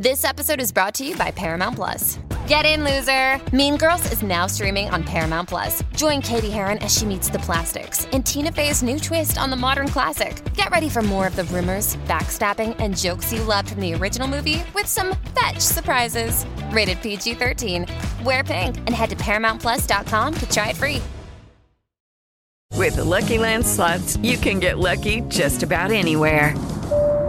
This episode is brought to you by Paramount Plus. Get in, loser! Mean Girls is now streaming on Paramount Plus. Join Cady Heron as she meets the plastics in Tina Fey's new twist on the modern classic. Get ready for more of the rumors, backstabbing, and jokes you loved from the original movie with some fetch surprises. Rated PG 13. Wear pink and head to ParamountPlus.com to try it free. With the Lucky Land slots, you can get lucky just about anywhere.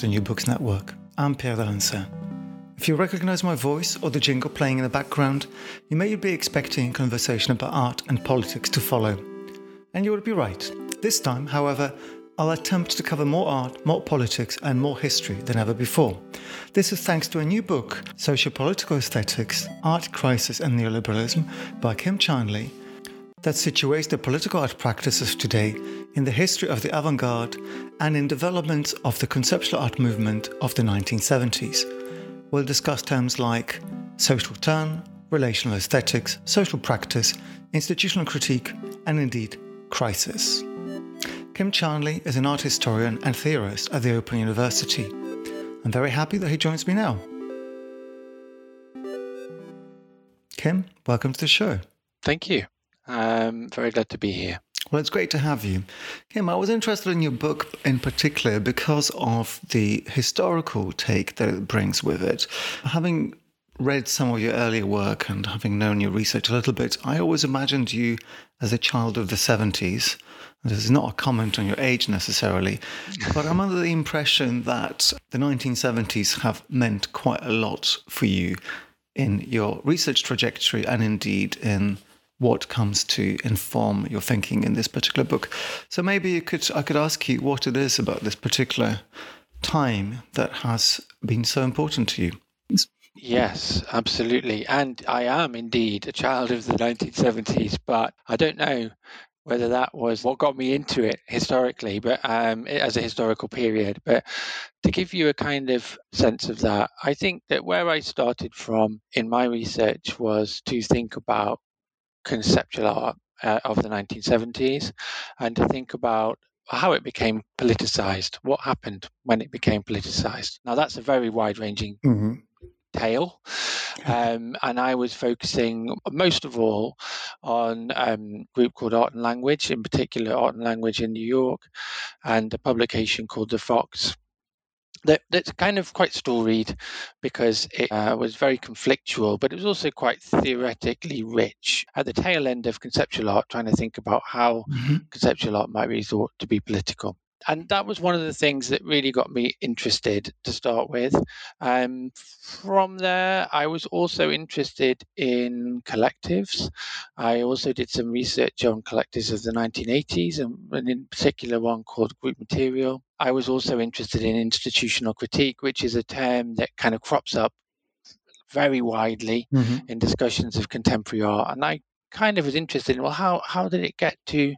To the New Books Network. I'm Pierre d'Alancaisez. If you recognize my voice or the jingle playing in the background, you may be expecting a conversation about art and politics to follow. And you would be right. This time, however, I'll attempt to cover more art, more politics, and more history than ever before. This is thanks to a new book, Sociopolitical Aesthetics Art Crisis and Neoliberalism, by Kim Charnley, that situates the political art practices today in the history of the avant garde and in developments of the conceptual art movement of the 1970s. We'll discuss terms like social turn, relational aesthetics, social practice, institutional critique, and indeed, crisis. Kim Charnley is an art historian and theorist at the Open University. I'm very happy that he joins me now. Kim, welcome to the show. Thank you. I'm very glad to be here. Well, it's great to have you. Kim, I was interested in your book in particular because of the historical take that it brings with it. Having read some of your earlier work and having known your research a little bit, I always imagined you as a child of the 70s. This is not a comment on your age necessarily, but I'm under the impression that the 1970s have meant quite a lot for you in your research trajectory and indeed in what comes to inform your thinking in this particular book. So maybe you could I could ask you what it is about this particular time that has been so important to you. Yes, absolutely. And I am indeed a child of the 1970s, but I don't know whether that was what got me into it historically, but um, as a historical period. But to give you a kind of sense of that, I think that where I started from in my research was to think about conceptual art uh, of the 1970s and to think about how it became politicized, what happened when it became politicized. Now, that's a very wide ranging mm-hmm. tale. Um, and I was focusing most of all on um, a group called Art and Language, in particular, Art and Language in New York, and a publication called The Fox, that, that's kind of quite storied because it uh, was very conflictual, but it was also quite theoretically rich. At the tail end of conceptual art, trying to think about how mm-hmm. conceptual art might be thought to be political and that was one of the things that really got me interested to start with. Um, from there, I was also interested in collectives. I also did some research on collectives of the 1980s, and, and in particular one called group material. I was also interested in institutional critique, which is a term that kind of crops up very widely mm-hmm. in discussions of contemporary art. And I kind of was interested in well, how how did it get to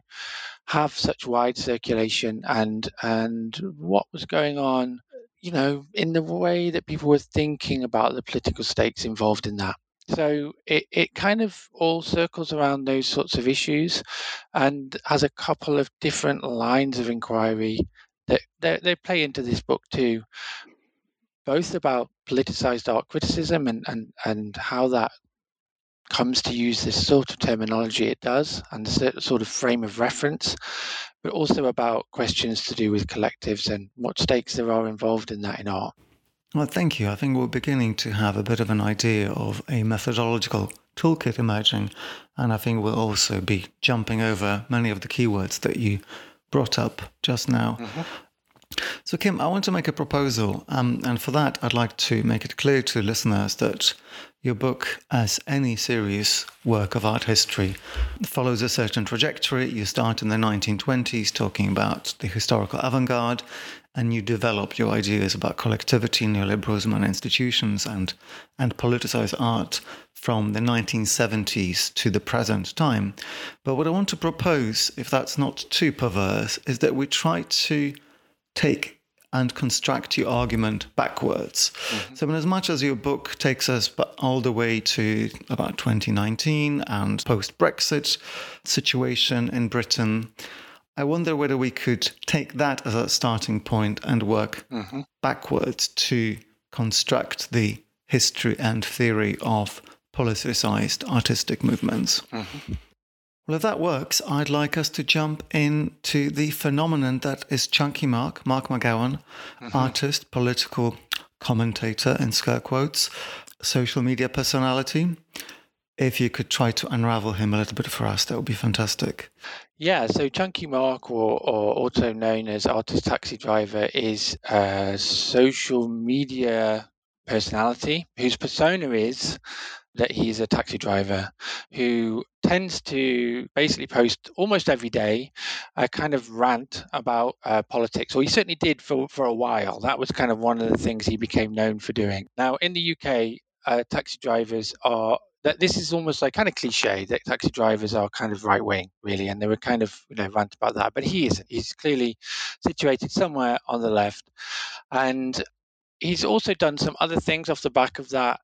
have such wide circulation and and what was going on you know in the way that people were thinking about the political stakes involved in that so it, it kind of all circles around those sorts of issues and has a couple of different lines of inquiry they, they play into this book too both about politicized art criticism and, and, and how that comes to use this sort of terminology it does and the sort of frame of reference, but also about questions to do with collectives and what stakes there are involved in that in art. Well, thank you. I think we're beginning to have a bit of an idea of a methodological toolkit emerging, and I think we'll also be jumping over many of the keywords that you brought up just now. Mm-hmm. So, Kim, I want to make a proposal, um, and for that, I'd like to make it clear to listeners that your book, as any serious work of art history, follows a certain trajectory. You start in the 1920s talking about the historical avant garde, and you develop your ideas about collectivity, neoliberalism, and institutions, and, and politicize art from the 1970s to the present time. But what I want to propose, if that's not too perverse, is that we try to take and construct your argument backwards. Mm-hmm. So, in as much as your book takes us all the way to about 2019 and post Brexit situation in Britain, I wonder whether we could take that as a starting point and work mm-hmm. backwards to construct the history and theory of politicized artistic movements. Mm-hmm. Well, if that works, I'd like us to jump into the phenomenon that is Chunky Mark, Mark McGowan, mm-hmm. artist, political commentator, in scare quotes, social media personality. If you could try to unravel him a little bit for us, that would be fantastic. Yeah, so Chunky Mark, or, or also known as Artist Taxi Driver, is a social media personality whose persona is that he's a taxi driver who tends to basically post almost every day a kind of rant about uh, politics, or he certainly did for, for a while. That was kind of one of the things he became known for doing. Now, in the UK, uh, taxi drivers are that this is almost like kind of cliche that taxi drivers are kind of right wing, really, and they were kind of you know rant about that. But he isn't. He's clearly situated somewhere on the left, and he's also done some other things off the back of that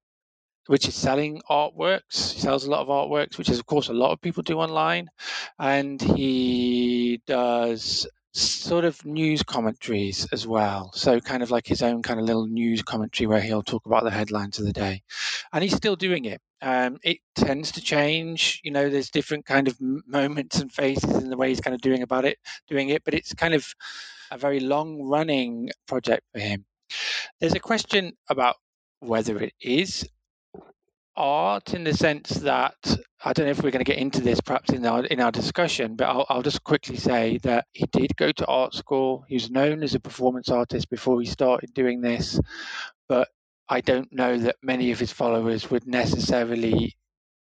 which is selling artworks. He sells a lot of artworks, which is, of course, a lot of people do online. And he does sort of news commentaries as well. So, kind of like his own kind of little news commentary where he'll talk about the headlines of the day. And he's still doing it. Um, it tends to change. You know, there's different kind of moments and phases in the way he's kind of doing about it, doing it. But it's kind of a very long running project for him. There's a question about whether it is art in the sense that I don't know if we're going to get into this perhaps in our in our discussion, but I'll, I'll just quickly say that he did go to art school. He was known as a performance artist before he started doing this, but I don't know that many of his followers would necessarily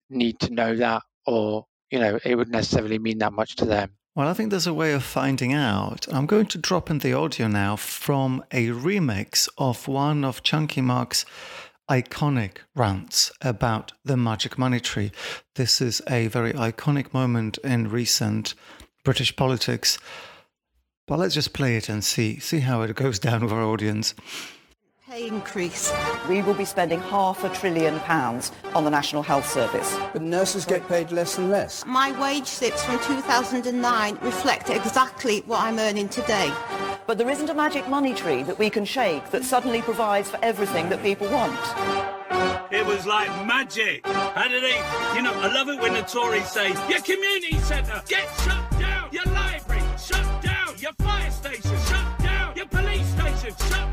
need to know that, or you know, it would necessarily mean that much to them. Well, I think there's a way of finding out. I'm going to drop in the audio now from a remix of one of Chunky Mark's iconic rants about the magic money tree. This is a very iconic moment in recent British politics. But let's just play it and see see how it goes down with our audience. Pay increase. We will be spending half a trillion pounds on the National Health Service. But nurses get paid less and less. My wage slips from 2009 reflect exactly what I'm earning today. But there isn't a magic money tree that we can shake that suddenly provides for everything that people want. It was like magic. How did they, you know, I love it when the Tories say, your community centre, get shut down. Your library, shut down. Your fire station, shut down. Your police station, shut down. Tory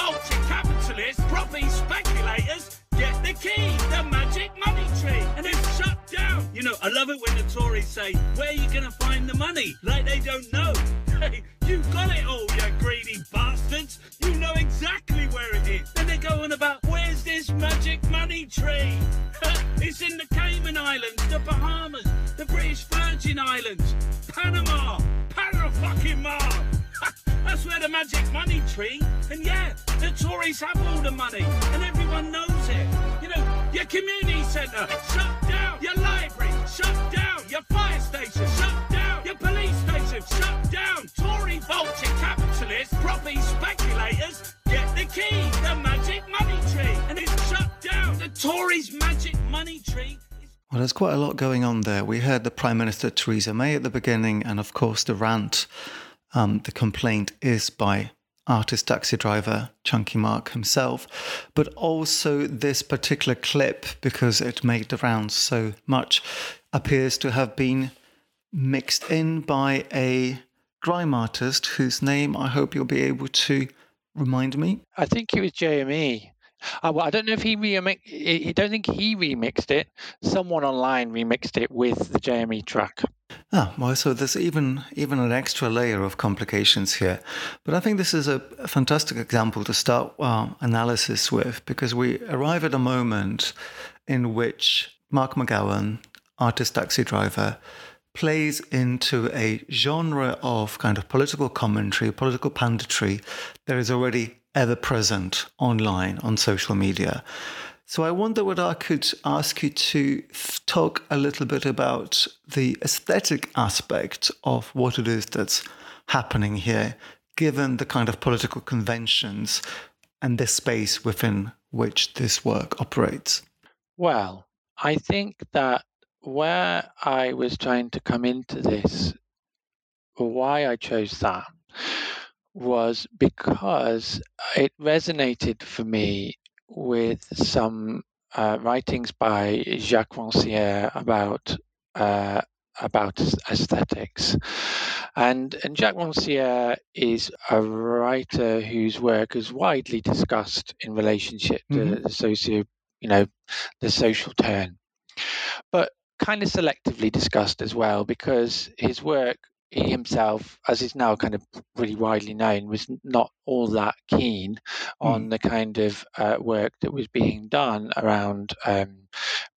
vulture capitalists, property speculators, get the key, the magic money tree. And it's shut down. You know, I love it when the Tories say, where are you going to find the money? Like they don't know. Hey, you got it all, you greedy bastards. You know exactly where it is. And they're going about, where's this magic money tree? it's in the Cayman Islands, the Bahamas, the British Virgin Islands, Panama, Panama fucking Mar. That's where the magic money tree. And yeah, Tories have all the money, and everyone knows it. You know, your community centre shut down, your library shut down, your fire station shut down, your police station shut down. Tory vulture capitalists, property speculators, get the key, the magic money tree, and it's shut down. The Tories' magic money tree. Well, there's quite a lot going on there. We heard the Prime Minister Theresa May at the beginning, and of course, the rant, um, the complaint is by artist taxi driver Chunky Mark himself, but also this particular clip, because it made the rounds so much, appears to have been mixed in by a grime artist whose name I hope you'll be able to remind me. I think it was JME. Uh, well, I don't know if he remixed. I don't think he remixed it. Someone online remixed it with the JME track. Ah, well, so there's even even an extra layer of complications here, but I think this is a, fantastic example to start our analysis with because we arrive at a moment in which Mark McGowan, artist taxi driver, plays into a genre of kind of political commentary, political panditry that is already ever present online on social media. So I wonder whether I could ask you to talk a little bit about the aesthetic aspect of what it is that's happening here, given the kind of political conventions and the space within which this work operates. Well, I think that where I was trying to come into this, or why I chose that, was because it resonated for me with some uh, writings by Jacques Rancière about uh, about aesthetics. And, and Jacques Rancière is a writer whose work is widely discussed in relationship to mm-hmm. the socio, you know, the social turn, but kind of selectively discussed as well because his work he himself, as is now kind of really widely known, was not all that keen on mm. the kind of uh, work that was being done around um,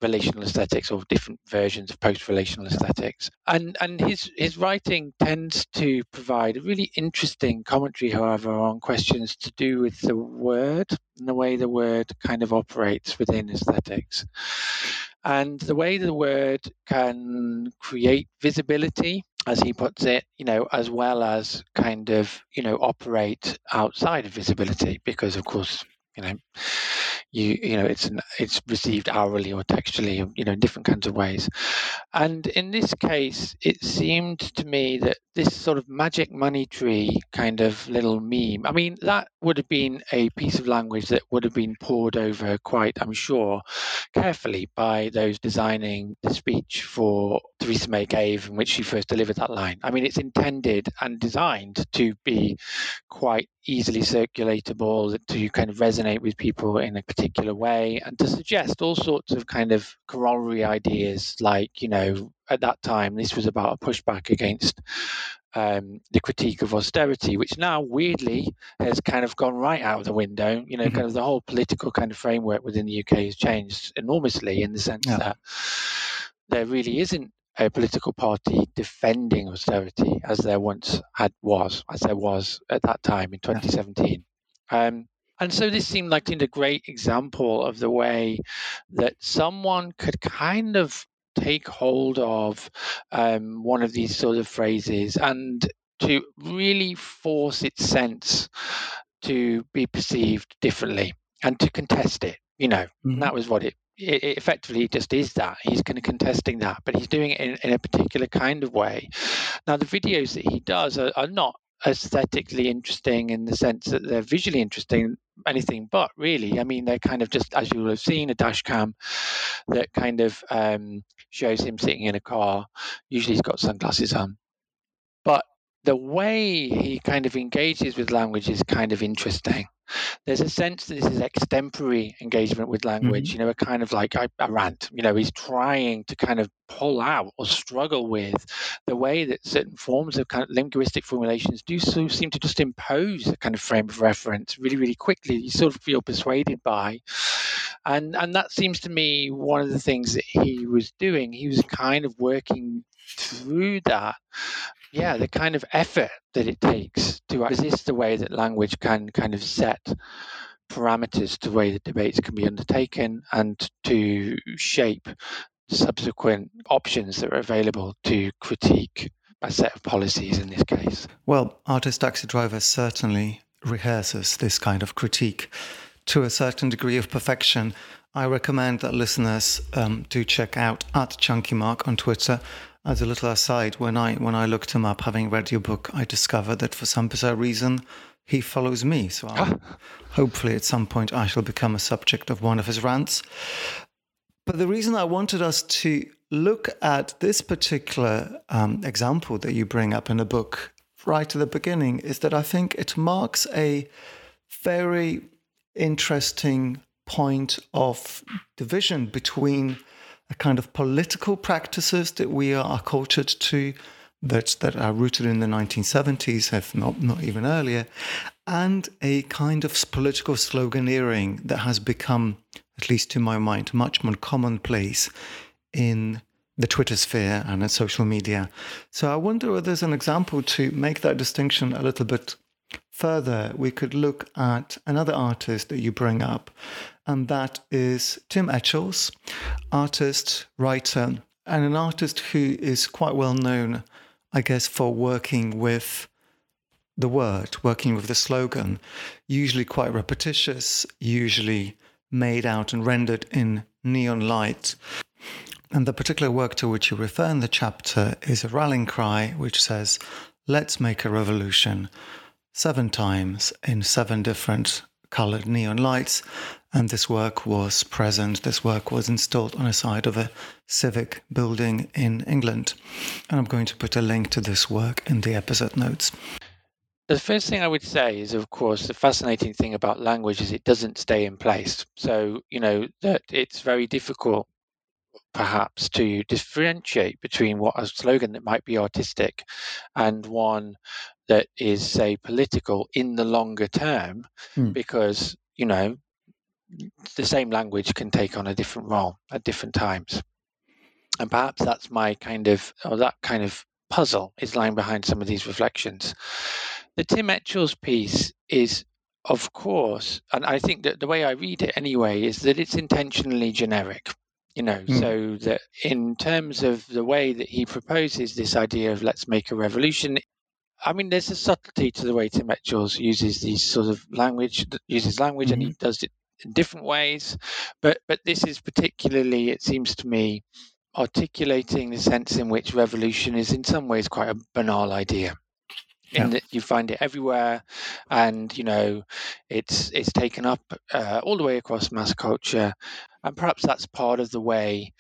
relational aesthetics or different versions of post-relational aesthetics. And and his his writing tends to provide a really interesting commentary, however, on questions to do with the word and the way the word kind of operates within aesthetics. And the way the word can create visibility as he puts it, you know, as well as kind of, you know, operate outside of visibility, because of course, you know, you you know it's an, it's received hourly or textually you know in different kinds of ways. And in this case it seemed to me that this sort of magic money tree kind of little meme i mean that would have been a piece of language that would have been pored over quite i'm sure carefully by those designing the speech for theresa may gave in which she first delivered that line. I mean it's intended and designed to be quite easily circulatable to kind of resonate with people in a particular way and to suggest all sorts of kind of corollary ideas like you know at that time this was about a pushback against um, the critique of austerity, which now weirdly has kind of gone right out of the window. You know, mm-hmm. kind of the whole political kind of framework within the UK has changed enormously in the sense yeah. that there really isn't a political party defending austerity as there once had was, as there was at that time in 2017. Um, and so this seemed like a great example of the way that someone could kind of take hold of um, one of these sort of phrases and to really force its sense to be perceived differently and to contest it. You know, mm-hmm. that was what it it, it effectively just is that. He's kind of contesting that, but he's doing it in, in a particular kind of way. Now, the videos that he does are, are not aesthetically interesting in the sense that they're visually interesting anything but really. I mean they're kind of just as you will have seen a dash cam that kind of um, shows him sitting in a car. Usually he's got sunglasses on. But the way he kind of engages with language is kind of interesting there's a sense that this is extempore engagement with language, mm-hmm. you know, a kind of like a, a rant. You know, he's trying to kind of pull out or struggle with the way that certain forms of kind of linguistic formulations do so seem to just impose a kind of frame of reference really, really quickly. You sort of feel persuaded by. And and that seems to me one of the things that he was doing. He was kind of working through that yeah, the kind of effort that it takes to resist the way that language can kind of set parameters to the way that debates can be undertaken and to shape subsequent options that are available to critique a set of policies in this case. Well, Artist Taxi Driver certainly rehearses this kind of critique to a certain degree of perfection. I recommend that listeners um, do check out at Chunky Mark on Twitter as a little aside, when I when I looked him up, having read your book, I discovered that for some bizarre reason, he follows me. So Ah. hopefully at some point I shall become a subject of one of his rants. But the reason I wanted us to look at this particular um, example that you bring up in the book right at the beginning is that I think it marks a very interesting point of division between a kind of political practices that we are cultured to that that are rooted in the 1970s if not not even earlier and a kind of political sloganeering that has become at least to my mind much more commonplace in the Twitter sphere and in social media. So I wonder whether there's an example to make that distinction a little bit further. We could look at another artist that you bring up, and that is Tim Etchells, artist, writer, and an artist who is quite well known, I guess, for working with the word, working with the slogan, usually quite repetitious, usually made out and rendered in neon light. And the particular work to which you refer in the chapter is a rallying cry which says, Let's make a revolution, seven times in seven different colored neon lights. And this work was present, this work was installed on the side of a civic building in England. And I'm going to put a link to this work in the episode notes. The first thing I would say is, of course, the fascinating thing about language is it doesn't stay in place. So, you know, that it's very difficult perhaps to differentiate between what a slogan that might be artistic and one that is say political in the longer term Hmm. because you know the same language can take on a different role at different times and perhaps that's my kind of or that kind of puzzle is lying behind some of these reflections the tim etchells piece is of course and i think that the way i read it anyway is that it's intentionally generic you know Mm. so that in terms of the way that he proposes this idea of let's make a revolution I mean, there's a subtlety to the way Tim Etchells uses these sort of language, uses language, and he does it in different ways. But but this is particularly, it seems to me, articulating the sense in which revolution is in some ways quite a banal idea. In that you find it everywhere, and you know, it's it's taken up uh, all the way across mass culture, and perhaps that's part of the way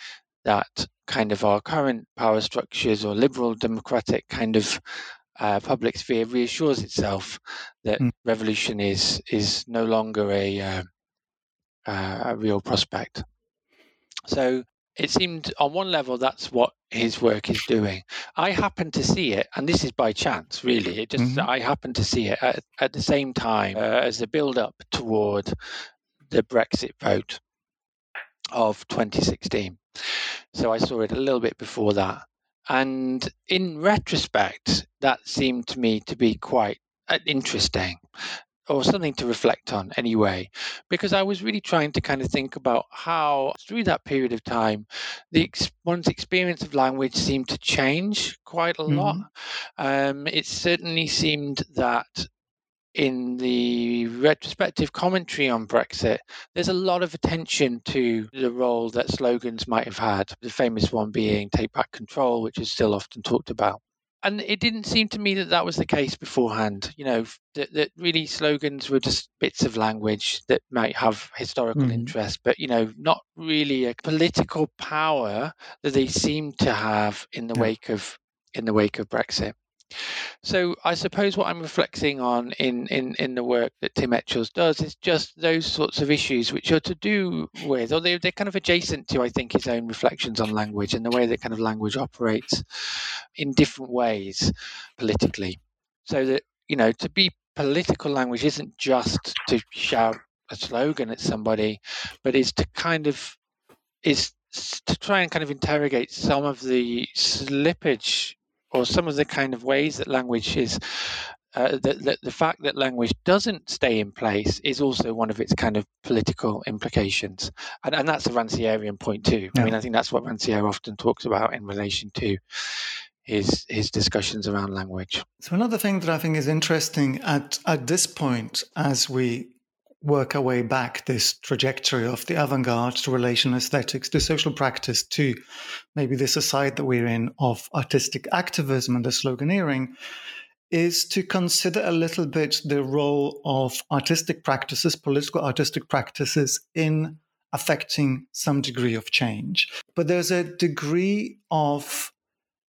that kind of our current power structures or liberal democratic kind of uh, public sphere reassures itself that Mm. revolution is is no longer a uh, uh, a real prospect. So it seemed on one level that's what his work is doing. I happen to see it, and this is by chance, really. It just Mhm. I happen to see it at, at the same time uh, as the build up toward the Brexit vote of 2016. So I saw it a little bit before that. And in retrospect, that seemed to me to be quite uh, interesting or something to reflect on anyway, because I was really trying to kind of think about how, through that period of time, the ex- one's experience of language seemed to change quite a lot. Um, it certainly seemed that in the retrospective commentary on Brexit, there's a lot of attention to the role that slogans might have had. The famous one being "Take Back Control," which is still often talked about. And it didn't seem to me that that was the case beforehand. You know, that, that really slogans were just bits of language that might have historical Mhm. interest, but you know, not really a political power that they seem to have in the Yeah. wake of in the wake of Brexit. So I suppose what I'm reflecting on in, in, in the work that Tim Etchells does is just those sorts of issues which are to do with, or they, they're kind of adjacent to, I think, his own reflections on language and the way that kind of language operates in different ways politically. So that, you know, to be political language isn't just to shout a slogan at somebody, but is to kind of, is to try and kind of interrogate some of the slippage or some of the kind of ways that language is uh, the, the, the fact that language doesn't stay in place is also one of its kind of political implications. And, and that's a rancierian point too. I mean i think that's what rancière often talks about in relation to his his discussions around language. So another thing that I think is interesting at at this point, as we work our way back this trajectory of the avant-garde to relational aesthetics to social practice to maybe this aside that we're in of artistic activism and the sloganeering, is to consider a little bit the role of artistic practices, political artistic practices in affecting some degree of change. But there's a degree of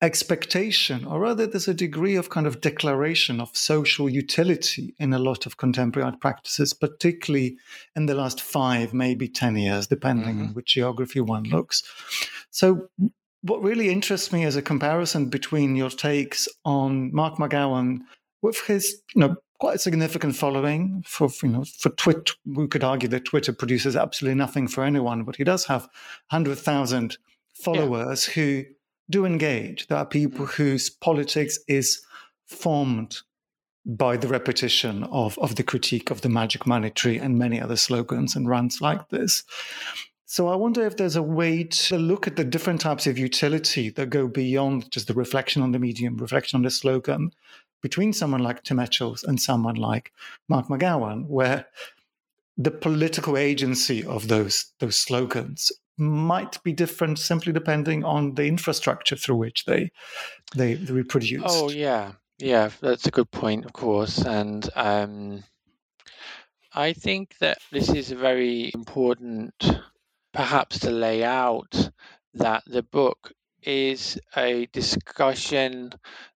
expectation, or rather, there's a degree of kind of declaration of social utility in a lot of contemporary art practices, particularly in the last five, maybe 10 years, depending mm-hmm. on which geography one looks. So, what really interests me is a comparison between your takes on Mark McGowan with his, you know, quite a significant following for you know for Twitter. We could argue that Twitter produces absolutely nothing for anyone, but he does have hundred thousand followers yeah. who do engage. There are people mm. whose politics is formed by the repetition of, of the critique of the magic money tree and many other slogans and rants like this. So I wonder if there's a way to look at the different types of utility that go beyond just the reflection on the medium, reflection on the slogan, between someone like Tim Etchells and someone like Mark McGowan, where the political agency of those those slogans might be different simply depending on the infrastructure through which they they, they reproduce. Oh yeah, yeah, that's a good point, of course, and um, I think that this is very important, perhaps, to lay out that the book is a discussion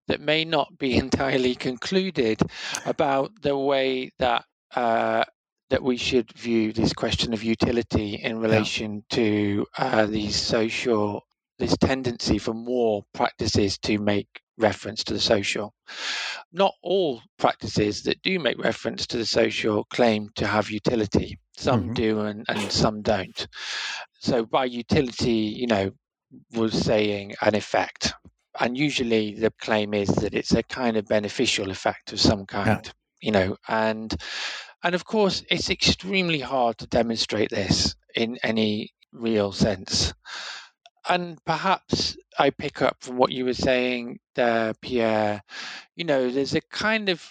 that may not be entirely concluded about the way that uh, that we should view this question of utility in relation yeah. to uh, these social, this tendency for more practices to make reference to the social. Not all practices that do make reference to the social claim to have utility. Some mm-hmm. do and, and some don't. So by utility, you know, was saying an effect. And usually the claim is that it's a kind of beneficial effect of some kind, yeah. you know, and and of course, it's extremely hard to demonstrate this in any real sense. And perhaps I pick up from what you were saying there, Pierre. You know, there's a kind of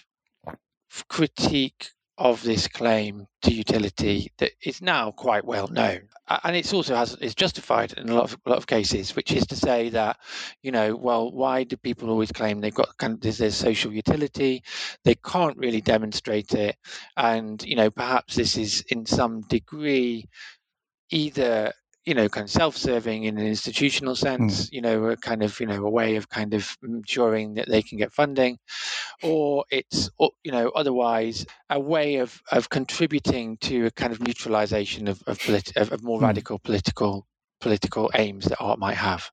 critique of this claim to utility that is now quite well known, and it's also has is justified in a lot of a lot of cases, which is to say that you know, well, why do people always claim they've got kind of there's, social utility? They can't really demonstrate it, and you know, perhaps this is in some degree either you know, kind of self-serving in an institutional sense, mm. you know, a kind of, you know, a way of kind of ensuring that they can get funding, or it's, you know, otherwise a way of of contributing to a kind of neutralization of of, politi- of, of more mm. radical political political aims that art might have.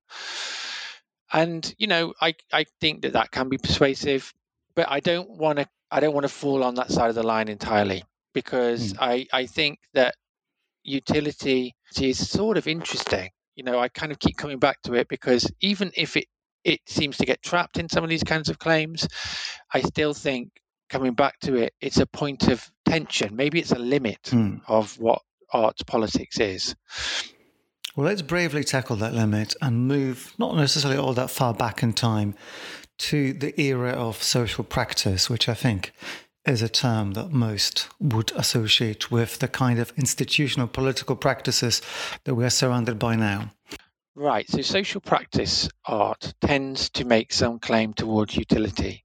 And you know, I I think that that can be persuasive, but I don't want to I don't want to fall on that side of the line entirely because mm. I I think that utility is sort of interesting. You know, I kind of keep coming back to it because even if it it seems to get trapped in some of these kinds of claims, I still think coming back to it, it's a point of tension. Maybe it's a limit mm. of what arts politics is. Well, let's bravely tackle that limit and move not necessarily all that far back in time to the era of social practice, which I think is a term that most would associate with the kind of institutional political practices that we are surrounded by now. Right. So social practice art tends to make some claim towards utility.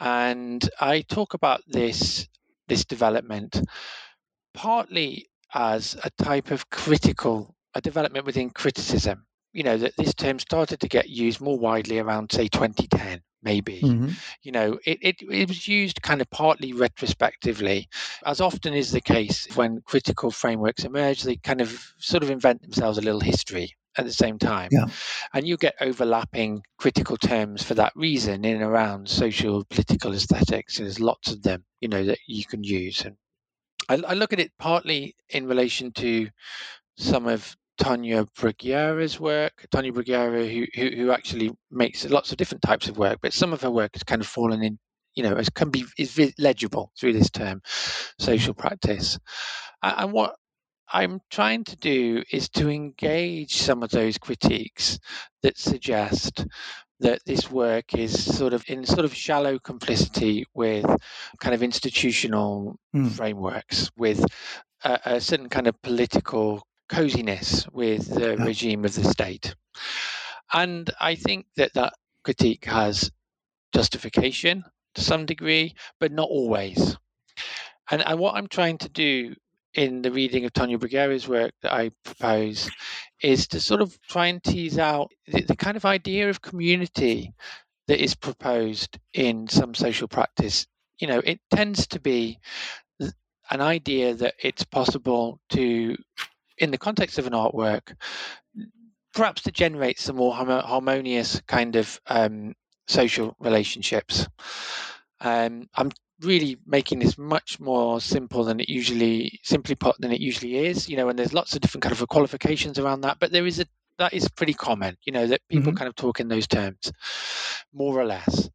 And I talk about this this development partly as a type of critical a development within criticism. You know, that this term started to get used more widely around say 2010 maybe. Mm-hmm. You know, it, it, it was used kind of partly retrospectively. As often is the case when critical frameworks emerge, they kind of sort of invent themselves a little history at the same time. Yeah. And you get overlapping critical terms for that reason in and around social political aesthetics. There's lots of them, you know, that you can use. And I, I look at it partly in relation to some of Tania Bruguera's work. Tania Bruguera, who, who, who actually makes lots of different types of work, but some of her work has kind of fallen in, you know, as can be is legible through this term, social practice. And what I'm trying to do is to engage some of those critiques that suggest that this work is sort of in sort of shallow complicity with kind of institutional mm. frameworks, with a, a certain kind of political coziness with the yeah. regime of the state. And I think that that critique has justification. to some degree, but not always. And, and what I'm trying to do in the reading of Tania Bruguera's work that I propose is to sort of try and tease out the, the kind of idea of community that is proposed in some social practice. You know, it tends to be an idea that it's possible to, in the context of an artwork, perhaps to generate some more harmonious kind of um, social relationships. Um, I'm really making this much more simple than it usually simply put than it usually is you know and there's lots of different kind of qualifications around that but there is a that is pretty common you know that people mm-hmm. kind of talk in those terms more or less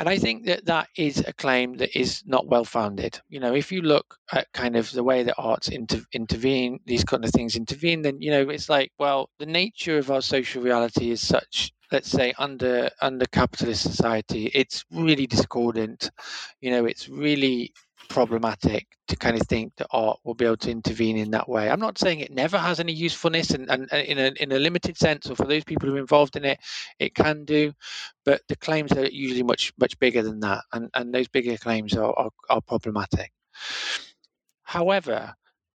and I think that that is a claim that is not well founded. You know, if you look at kind of the way that arts inter- intervene, these kind of things intervene, then you know it's like, well, the nature of our social reality is such let's say under under capitalist society it's really discordant you know it's really problematic to kind of think that art will be able to intervene in that way. I'm not saying it never has any usefulness, and, and, and in a in a limited sense, or for those people who are involved in it, it can do. But the claims are usually much much bigger than that, and and those bigger claims are are, are problematic. However,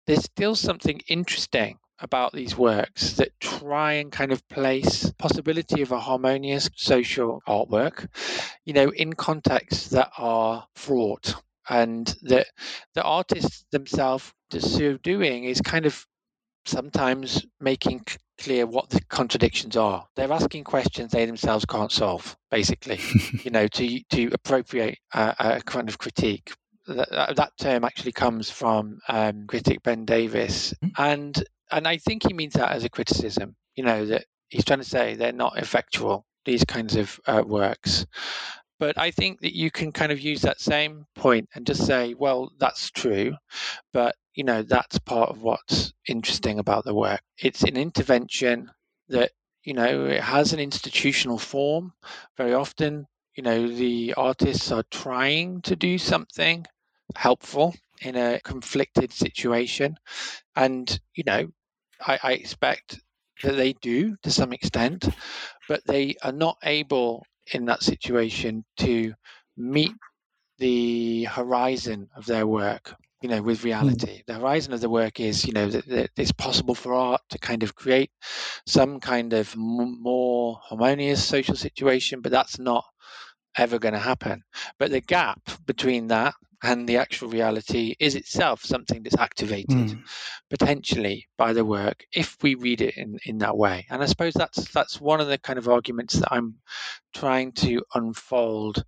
there's still something interesting about these works that try and kind of place possibility of a harmonious social artwork you know in contexts that are fraught and that the artists themselves so doing is kind of sometimes making clear what the contradictions are they're asking questions they themselves can't solve basically you know to to appropriate a, a kind of critique that, that term actually comes from um, critic Ben Davis, mm. and and I think he means that as a criticism. You know that he's trying to say they're not effectual. These kinds of uh, works. But I think that you can kind of use that same point and just say, well, that's true, but you know that's part of what's interesting about the work. It's an intervention that you know it has an institutional form. Very often, you know, the artists are trying to do something helpful in a conflicted situation, and you know I, I expect that they do to some extent, but they are not able in that situation to meet the horizon of their work you know with hmm. reality mm. the horizon of the work is you know that, that, it's possible for art to kind of create some kind of m- more harmonious social situation but that's not ever going to happen. But the gap between that and the actual reality is itself something that's activated mm. potentially by the work if we read it in, in that way. And i suppose that's that's one of the kind of arguments that i'm trying to unfold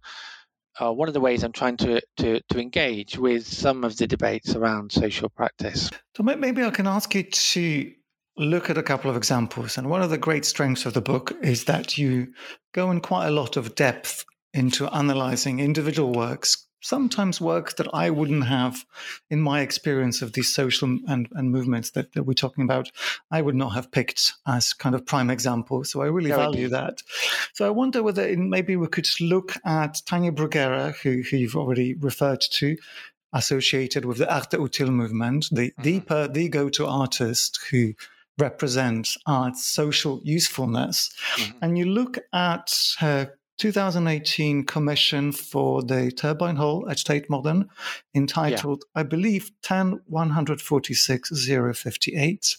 uh, one of the ways i'm trying to, to to engage with some of the debates around social practice. So maybe i can ask you to look at a couple of examples. And one of the great strengths of the book is that you go in quite a lot of depth into analyzing individual works sometimes work that I wouldn't have in my experience of these social and, and movements that, that, we're talking about, I would not have picked as kind of prime example. So I really no, value that. So I wonder whether maybe we could look at Tania Bruguera, who, who you've already referred to, associated with the Arte Utile movement, the, mm-hmm. the, the go-to artist who represents art's social usefulness. Mm-hmm. And you look at her 2018 commission for the turbine hall at Tate Modern entitled, yeah. I believe, 10 146 058.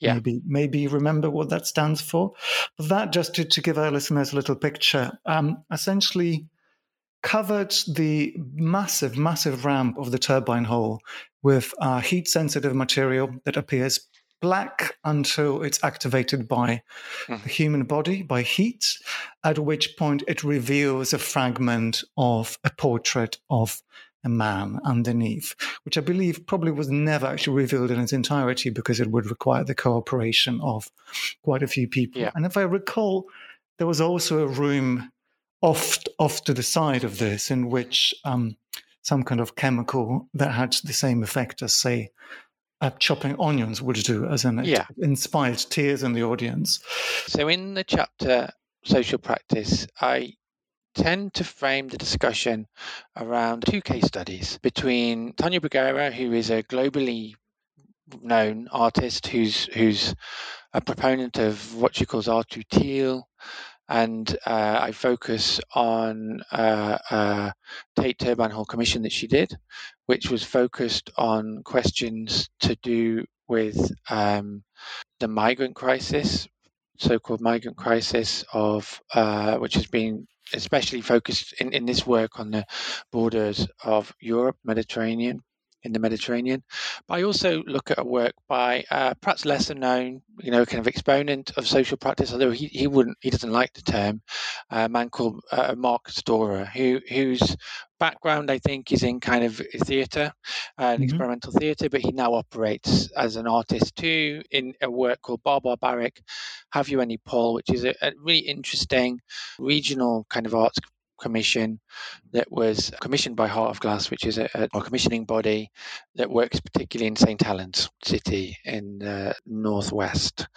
Yeah. Maybe, maybe remember what that stands for. But that, just to, to give our listeners a little picture, um, essentially covered the massive, massive ramp of the turbine hall with uh, heat sensitive material that appears black until it's activated by mm. the human body, by heat, at which point it reveals a fragment of a portrait of a man underneath, which I believe probably was never actually revealed in its entirety because it would require the cooperation of quite a few people. Yeah. And if I recall, there was also a room off off to the side of this in which um, some kind of chemical that had the same effect as, say, uh, chopping onions would do, as in yeah. inspired tears in the audience. So, in the chapter Social Practice, I tend to frame the discussion around two case studies between Tania Bruguera, who is a globally known artist who's who's a proponent of what she calls art utile, and uh, I focus on uh, uh, Tate Turbine Hall Commission that she did, which was focused on questions to do with um, the migrant crisis, so-called migrant crisis of uh, which has been especially focused in, in this work on the borders of Europe, Mediterranean, in the Mediterranean. But I also look at a work by uh, perhaps lesser known, you know, kind of exponent of social practice, although he, he wouldn't, he doesn't like the term, a man called uh, Mark Storer, who whose background I think is in kind of theatre and mm-hmm. experimental theatre, but he now operates as an artist too in a work called Baa Baa Baric, Have You Any Paul, which is a, a really interesting regional kind of arts commission that was commissioned by Heart of Glass, which is a, a commissioning body that works particularly in St. Helens City in the northwest.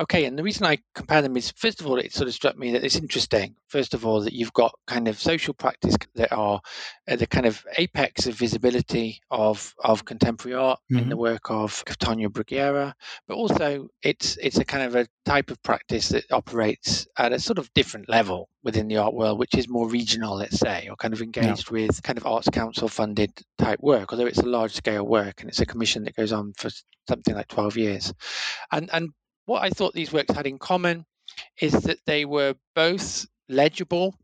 Okay, and the reason I compare them is, first of all, it sort of struck me that it's interesting. First of all, that you've got kind of social practice that are at the kind of apex of visibility of of contemporary art mm-hmm. in the work of Tania Bruguera, but also it's it's a kind of a type of practice that operates at a sort of different level within the art world, which is more regional, let's say, or kind of engaged yeah. with kind of arts council funded type work, although it's a large scale work and it's a commission that goes on for something like 12 years. And and what I thought these works had in common is that they were both legible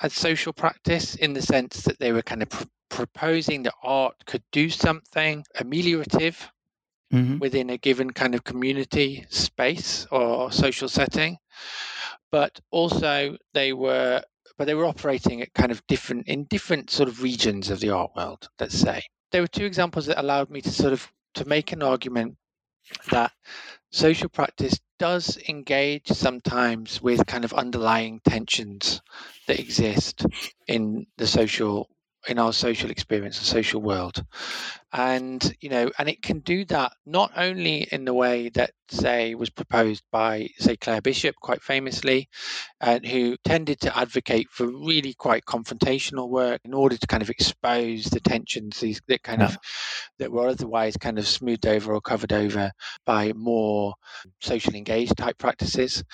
as social practice in the sense that they were kind of pr- proposing that art could do something ameliorative mm-hmm. within a given kind of community space or social setting but also they were but they were operating at kind of different in different sort of regions of the art world let's say there were two examples that allowed me to sort of to make an argument that social practice does engage sometimes with kind of underlying tensions that exist in the social in our social experience the social world and you know and it can do that not only in the way that say was proposed by say claire bishop quite famously and who tended to advocate for really quite confrontational work in order to kind of expose the tensions these that kind yeah. of that were otherwise kind of smoothed over or covered over by more socially engaged type practices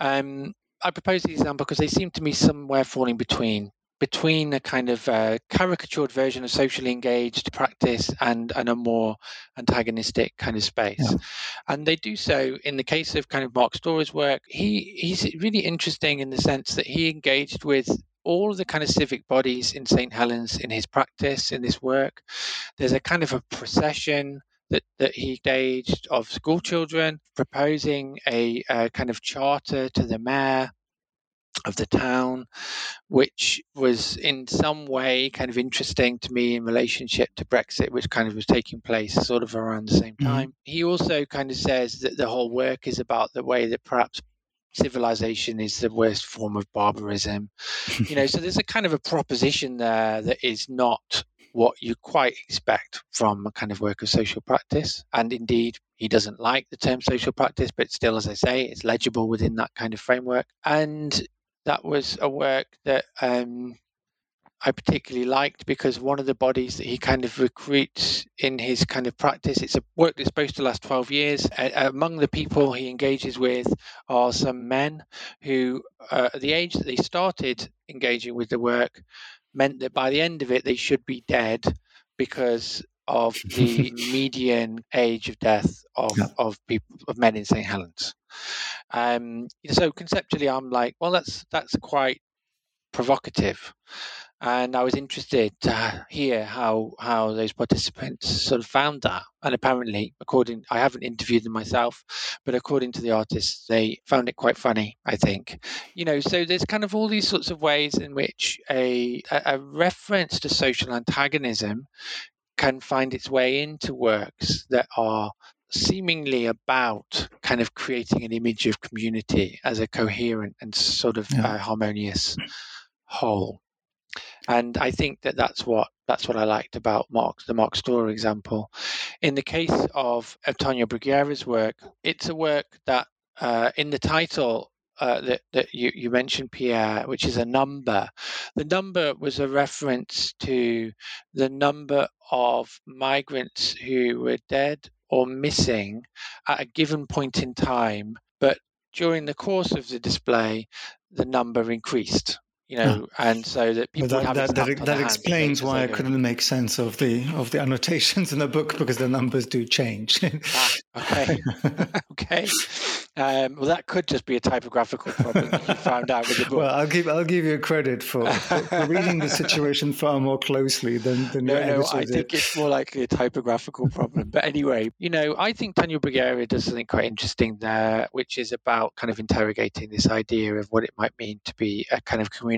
um, I propose these examples because they seem to me somewhere falling between between a kind of uh, caricatured version of socially engaged practice and, and a more antagonistic kind of space. Yeah. And they do so in the case of kind of Mark Storer's work. He he's really interesting in the sense that he engaged with all the kind of civic bodies in St. Helens in his practice, in this work. There's a kind of a procession that, that he staged of school children proposing a, a kind of charter to the mayor of the town, which was in some way kind of interesting to me in relationship to Brexit, which kind of was taking place sort of around the same mm-hmm. time. Mm-hmm. He also kind of says that the whole work is about the way that perhaps civilization is the worst form of barbarism. you know, so there's a kind of a proposition there that is not what you quite expect from a kind of work of social practice. And indeed, he doesn't like the term social practice, but still, as I say, it's legible within that kind of framework. And that was a work that um, I particularly liked because one of the bodies that he kind of recruits in his kind of practice, it's a work that's supposed to last 12 years. Uh, among the people he engages with are some men who, uh, at the age that they started engaging with the work, meant that by the end of it, they should be dead because of the median age of death of, yeah. of people of men in St. Helens. Um, so conceptually, I'm like, well, that's that's quite provocative, and I was interested to hear how how those participants sort of found that. And apparently, according I haven't interviewed them myself, but according to the artists, they found it quite funny. I think, you know, so there's kind of all these sorts of ways in which a a reference to social antagonism can find its way into works that are seemingly about kind of creating an image of community as a coherent and sort of yeah. uh, harmonious whole. And I think that that's what that's what I liked about Mark, the Mark Storer example. In the case of, Tania Bruguera's work, it's a work that uh, in the title uh, that, that you, you mentioned, Pierre, which is a number. The number was a reference to the number of migrants who were dead or missing at a given point in time, but during the course of the display, the number increased you know, and so that people that, have that, that, that explains why I couldn't make sense of the of the annotations in the book because the numbers do change. ah, okay, okay. Um, well, that could just be a typographical problem that you found out with the book. Well, I'll give I'll give you credit for, for reading the situation far more closely than than no, your no. I did. think it's more likely a typographical problem. But anyway, you know, I think Tania Bruguera does something quite interesting there, which is about kind of interrogating this idea of what it might mean to be a kind of community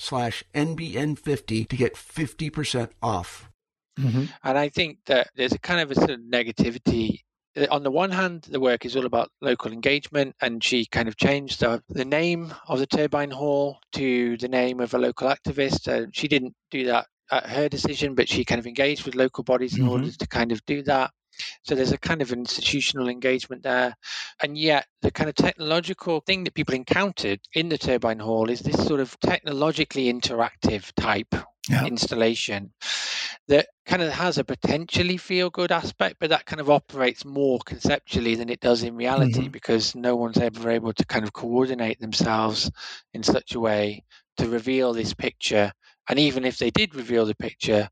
slash NBN50 to get 50% off. Mm-hmm. And I think that there's a kind of a sort of negativity. Uh, on the one hand, the work is all about local engagement, and she kind of changed the, the name of the turbine hall to the name of a local activist. Uh, she didn't do that at her decision, but she kind of engaged with local bodies in mm-hmm. order to kind of do that. So there's a kind of institutional engagement there. And yet, the kind of technological thing that people encountered in the turbine hall is this sort of technologically interactive type yeah. installation that kind of has a potentially feel good aspect, but that kind of operates more conceptually than it does in reality mm-hmm. because no one's ever able to kind of coordinate themselves in such a way to reveal this picture. And even if they did reveal the picture,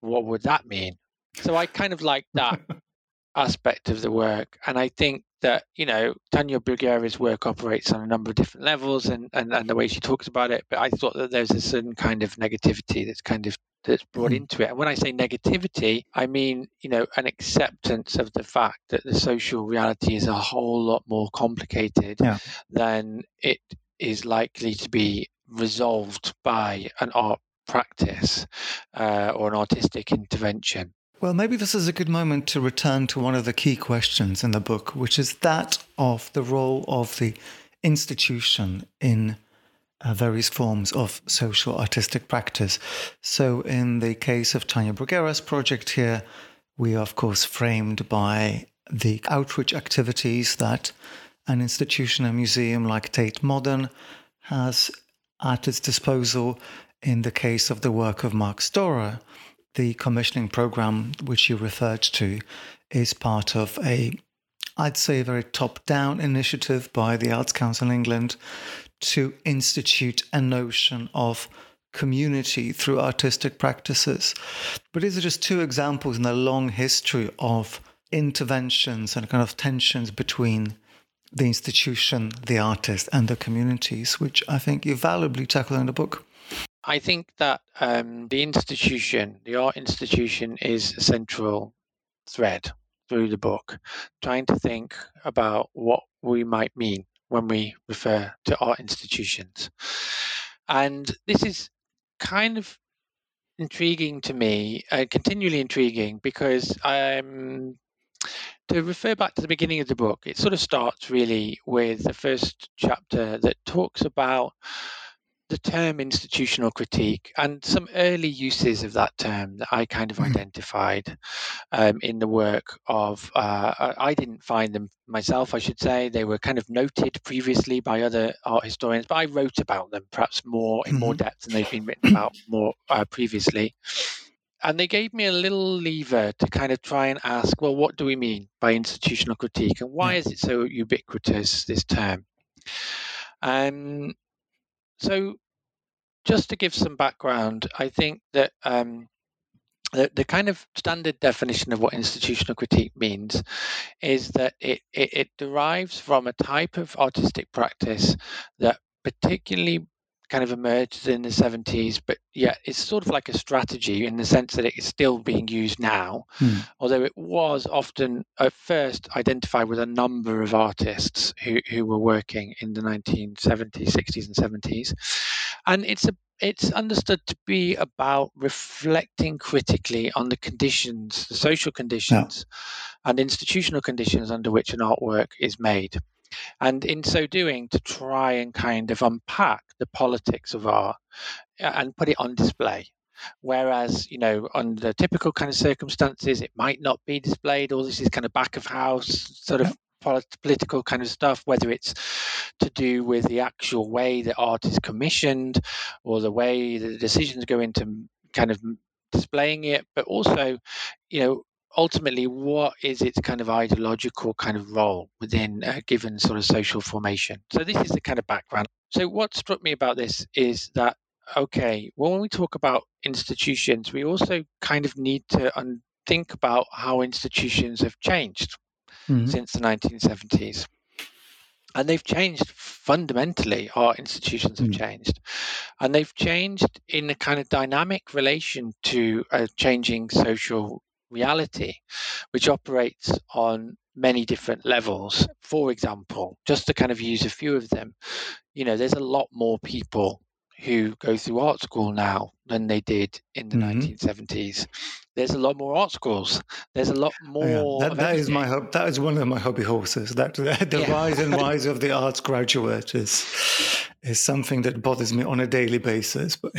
what would that mean? So I kind of like that aspect of the work. And I think that, you know, Tania Bruguera's work operates on a number of different levels and, and, and the way she talks about it. But I thought that there's a certain kind of negativity that's kind of that's brought mm. into it. And when I say negativity, I mean, you know, an acceptance of the fact that the social reality is a whole lot more complicated yeah. than it is likely to be resolved by an art practice uh, or an artistic intervention. Well, maybe this is a good moment to return to one of the key questions in the book, which is that of the role of the institution in uh, various forms of social artistic practice. So, in the case of Tania Bruguera's project here, we are, of course, framed by the outreach activities that an institution, a museum like Tate Modern, has at its disposal. In the case of the work of Mark Storer, the commissioning program, which you referred to, is part of a, I'd say, a very top down initiative by the Arts Council England to institute a notion of community through artistic practices. But these are just two examples in the long history of interventions and kind of tensions between the institution, the artist, and the communities, which I think you valuably tackle in the book. I think that um, the institution, the art institution, is a central thread through the book, trying to think about what we might mean when we refer to art institutions. And this is kind of intriguing to me, uh, continually intriguing, because um, to refer back to the beginning of the book, it sort of starts really with the first chapter that talks about the term institutional critique and some early uses of that term that I kind of mm. identified um, in the work of, uh, I didn't find them myself, I should say. They were kind of noted previously by other art historians, but I wrote about them perhaps more in more mm-hmm. depth than they've been written about more uh, previously. And they gave me a little lever to kind of try and ask, well, what do we mean by institutional critique and why is it so ubiquitous, this term? Um, so, just to give some background, I think that um, the, the kind of standard definition of what institutional critique means is that it, it, it derives from a type of artistic practice that particularly kind of emerged in the 70s, but yet it's sort of like a strategy in the sense that it is still being used now, Hmm. although it was often at first identified with a number of artists who, who were working in the 1970s, 60s, and 70s. And it's a it's understood to be about reflecting critically on the conditions, the social conditions, and institutional conditions under which an artwork is made and in so doing to try and kind of unpack the politics of art and put it on display. Whereas you know under typical kind of circumstances it might not be displayed. All this is kind of back of house sort of polit- political kind of stuff whether it's to do with the actual way that art is commissioned or the way the decisions go into kind of displaying it. But also you know ultimately what is its kind of ideological kind of role within a given sort of social formation so this is the kind of background so what struck me about this is that okay well, when we talk about institutions we also kind of need to un- think about how institutions have changed Mhm. since the 1970s and they've changed fundamentally our institutions have Mm. changed and they've changed in a kind of dynamic relation to a changing social reality which operates on many different levels for example just to kind of use a few of them you know there's a lot more people who go through art school now than they did in the Mhm. 1970s there's a lot more art schools there's a lot more Oh, Yeah, that, that is my hope. That is one of my hobby horses. That the Yeah. rise and rise of the arts graduate is is something that bothers me on a daily basis. But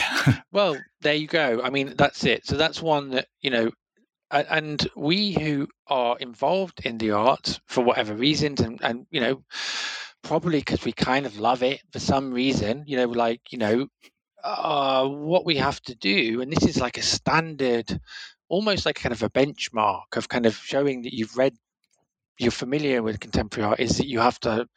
Well, there you go. I mean, that's it. So that's one that, you know, and we who are involved in the arts for whatever reasons, and, and you know, probably because we kind of love it for some reason, you know, like, you know, uh, what we have to do, and this is like a standard, almost like kind of a benchmark of kind of showing that you've read, you're familiar with contemporary art, is that you have to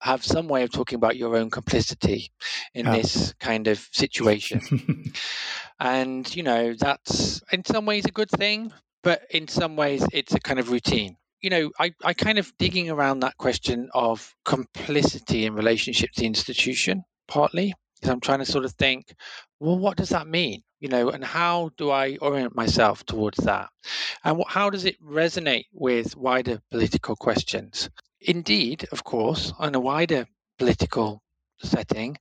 have some way of talking about your own complicity in Yeah. this kind of situation and you know that's in some ways a good thing but in some ways it's a kind of routine. You know i, I kind of digging around that question of complicity in relationship to the institution partly because i'm trying to sort of think well what does that mean? You know and how do i orient myself towards that? And what, how does it resonate with wider political questions? Indeed of course on a wider political setting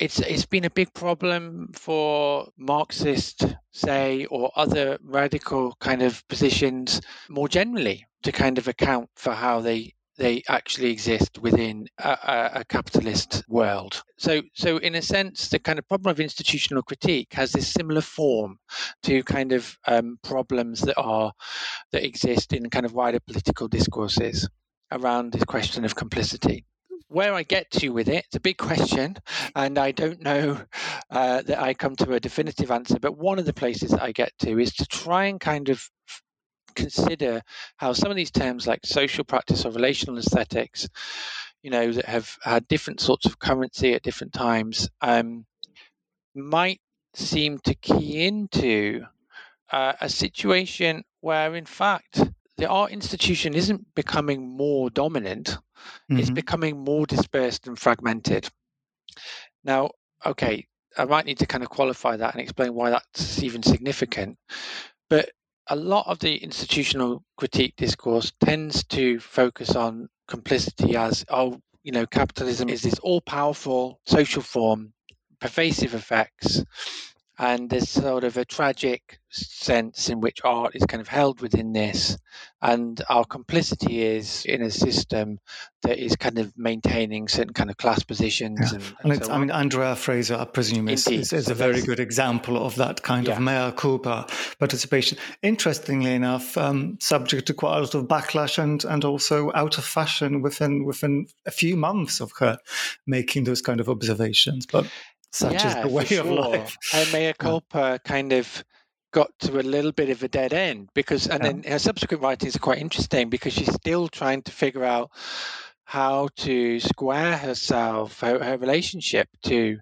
it's it's been a big problem for Marxist, say, or other radical kind of positions more generally to kind of account for how they they actually exist within a, a, capitalist world. So so in a sense, the kind of problem of institutional critique has this similar form to kind of um, problems that are that exist in kind of wider political discourses around this question of complicity where I get to with it, it's a big question, and I don't know uh, that I come to a definitive answer. But one of the places that I get to is to try and kind of consider how some of these terms, like social practice or relational aesthetics, you know, that have had different sorts of currency at different times, um, might seem to key into uh, a situation where, in fact, the art institution isn't becoming more dominant it's Mhm. becoming more dispersed and fragmented. Now, okay, I might need to kind of qualify that and explain why that's even significant. But a lot of the institutional critique discourse tends to focus on complicity as, oh, you know, capitalism is this all powerful social form, pervasive effects, and there's sort of a tragic sense in which art is kind of held within this, and our complicity is in a system that is kind of maintaining certain kind of class positions Yeah. and, And and so I mean, Andrea Fraser, I presume, is, is, is a very good example of that kind Yeah. of mea culpa participation. Interestingly enough, um, subject to quite a lot of backlash and, and also out of fashion within within a few months of her making those kind of observations. But such is yeah, the for way of sure. life. Her mea culpa kind of got to a little bit of a dead end because, and Yeah. then her subsequent writings are quite interesting because she's still trying to figure out how to square herself, her, her relationship to,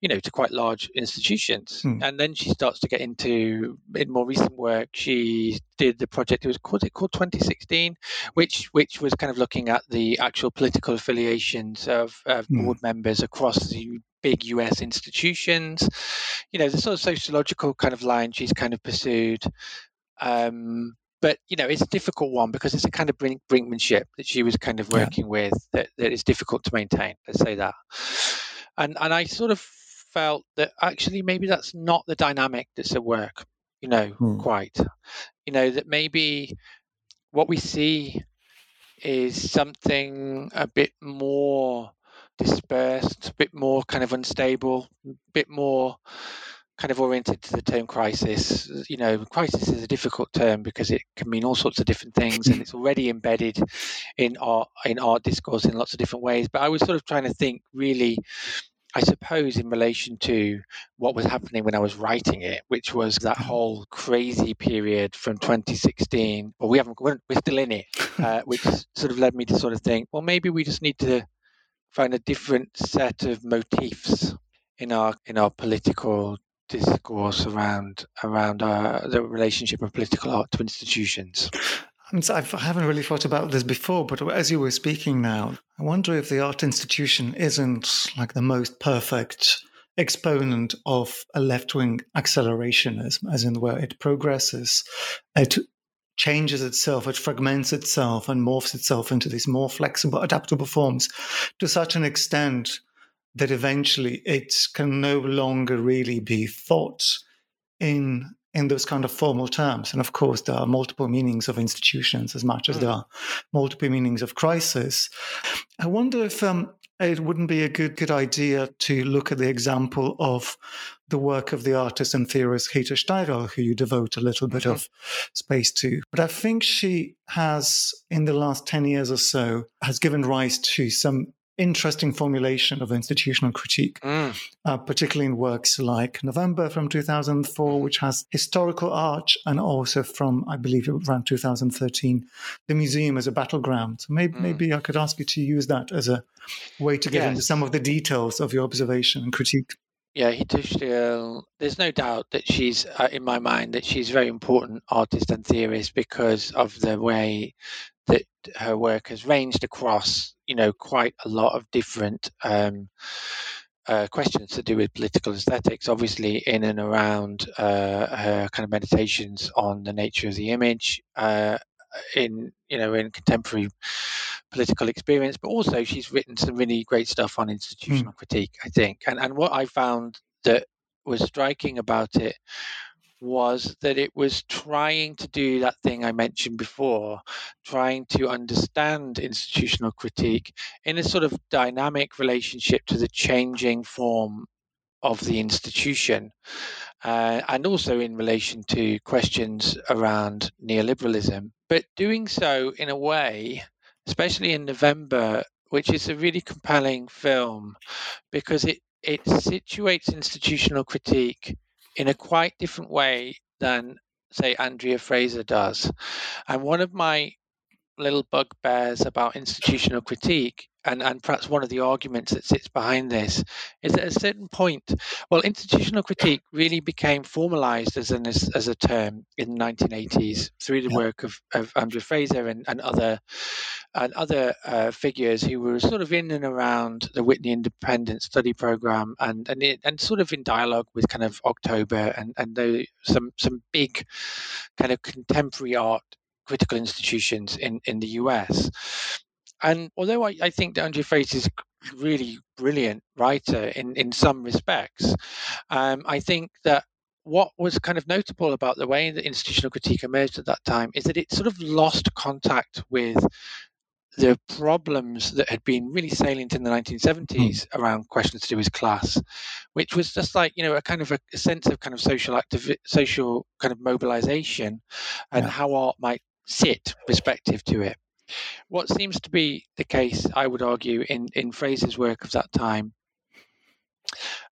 you know, to quite large institutions. Hmm. And then she starts to get into in more recent work. She did the project. It was called it called 2016, which which was kind of looking at the actual political affiliations of, of Hmm. board members across the big US institutions. You know, the sort of sociological kind of line she's kind of pursued. Um, but you know, it's a difficult one because it's a kind of brink, brinkmanship that she was kind of Yeah. working with that, that is difficult to maintain. Let's say that. And and I sort of felt that actually maybe that's not the dynamic that's at work. You know, Hmm. quite. You know that maybe what we see is something a bit more dispersed, a bit more kind of unstable, a bit more kind of oriented to the term crisis. You know, crisis is a difficult term because it can mean all sorts of different things, and it's already embedded in art in art discourse in lots of different ways. But I was sort of trying to think really. I suppose in relation to what was happening when I was writing it, which was that whole crazy period from 2016. Well, we haven't, we're, we're still in it, uh, which sort of led me to sort of think, well, maybe we just need to find a different set of motifs in our in our political discourse around around uh, the relationship of political art to institutions. I've, I haven't really thought about this before, but as you were speaking now, I wonder if the art institution isn't like the most perfect exponent of a left wing accelerationism, as in where it progresses, it changes itself, it fragments itself, and morphs itself into these more flexible, adaptable forms to such an extent that eventually it can no longer really be thought in in those kind of formal terms. And of course, there are multiple meanings of institutions as much as there are multiple meanings of crisis. I wonder if um, it wouldn't be a good good idea to look at the example of the work of the artist and theorist Hito Steyerl, who you devote a little bit mm-hmm. of space to. But I think she has, in the last 10 years or so, has given rise to some interesting formulation of institutional critique, Mm. uh, particularly in works like November from 2004, which has historical arch, and also from, I believe, around 2013, the museum as a battleground. So maybe, maybe I could ask you to use that as a way to get into some of the details of your observation and critique. Yeah, Hito Steyerl, there's no doubt that she's, uh, in my mind, that she's a very important artist and theorist because of the way that her work has ranged across, you know, quite a lot of different um, uh, questions to do with political aesthetics. Obviously, in and around uh, her kind of meditations on the nature of the image, uh, in you know, in contemporary political experience, but also she's written some really great stuff on institutional critique, I think. And and what I found that was striking about it was that it was trying to do that thing I mentioned before, trying to understand institutional critique in a sort of dynamic relationship to the changing form of the institution, uh, and also in relation to questions around neoliberalism, but doing so in a way, especially in November, which is a really compelling film because it, it situates institutional critique in a quite different way than, say, Andrea Fraser does. And one of my little bugbears about institutional critique, and, and perhaps one of the arguments that sits behind this, is that at a certain point, well, institutional critique really became formalized as an as, as a term in the 1980s through the work of, of Andrea Fraser and, and other and other uh, figures who were sort of in and around the Whitney Independent Study Program and and it, and sort of in dialogue with kind of October and and the, some some big kind of contemporary art critical institutions in in the US. And although I, I think that Andrea Fraser is a really brilliant writer in in some respects, um, I think that what was kind of notable about the way that institutional critique emerged at that time is that it sort of lost contact with the problems that had been really salient in the 1970s around questions to do with class, which was just like you know a kind of a, a sense of kind of social active social kind of mobilization, and Yeah. how art might sit respective to it. What seems to be the case, I would argue, in in Fraser's work of that time,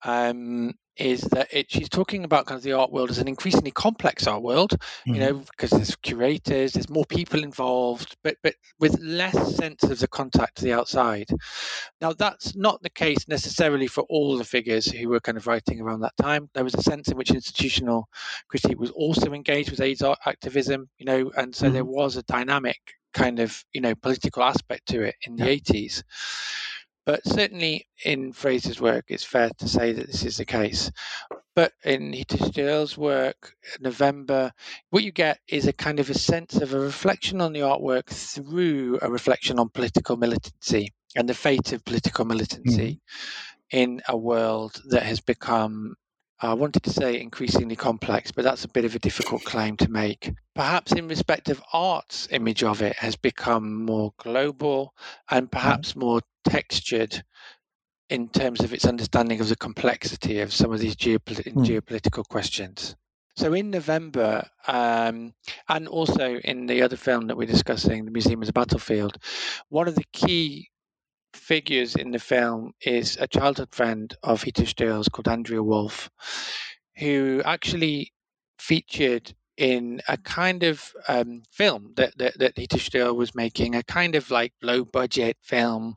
um, is that it, she's talking about kind of the art world as an increasingly complex art world, mm-hmm. you know, because there's curators, there's more people involved, but but with less sense of the contact to the outside. Now that's not the case necessarily for all the figures who were kind of writing around that time. There was a sense in which institutional critique was also engaged with AIDS art activism, you know, and so mm-hmm. there was a dynamic kind of you know political aspect to it in the yeah. 80s. But certainly in Fraser's work, it's fair to say that this is the case. But in Hito Steyerl's work, November, what you get is a kind of a sense of a reflection on the artwork through a reflection on political militancy and the fate of political militancy mm-hmm. in a world that has become I wanted to say increasingly complex, but that's a bit of a difficult claim to make. Perhaps in respect of art's image of it has become more global and mm-hmm. perhaps more textured in terms of its understanding of the complexity of some of these geopolit- mm. geopolitical questions. So in November, um, and also in the other film that we're discussing, The Museum as a Battlefield, one of the key figures in the film is a childhood friend of Hito Steyerl's called Andrea Wolf, who actually featured in a kind of um, film that, that, that was making, a kind of like low budget film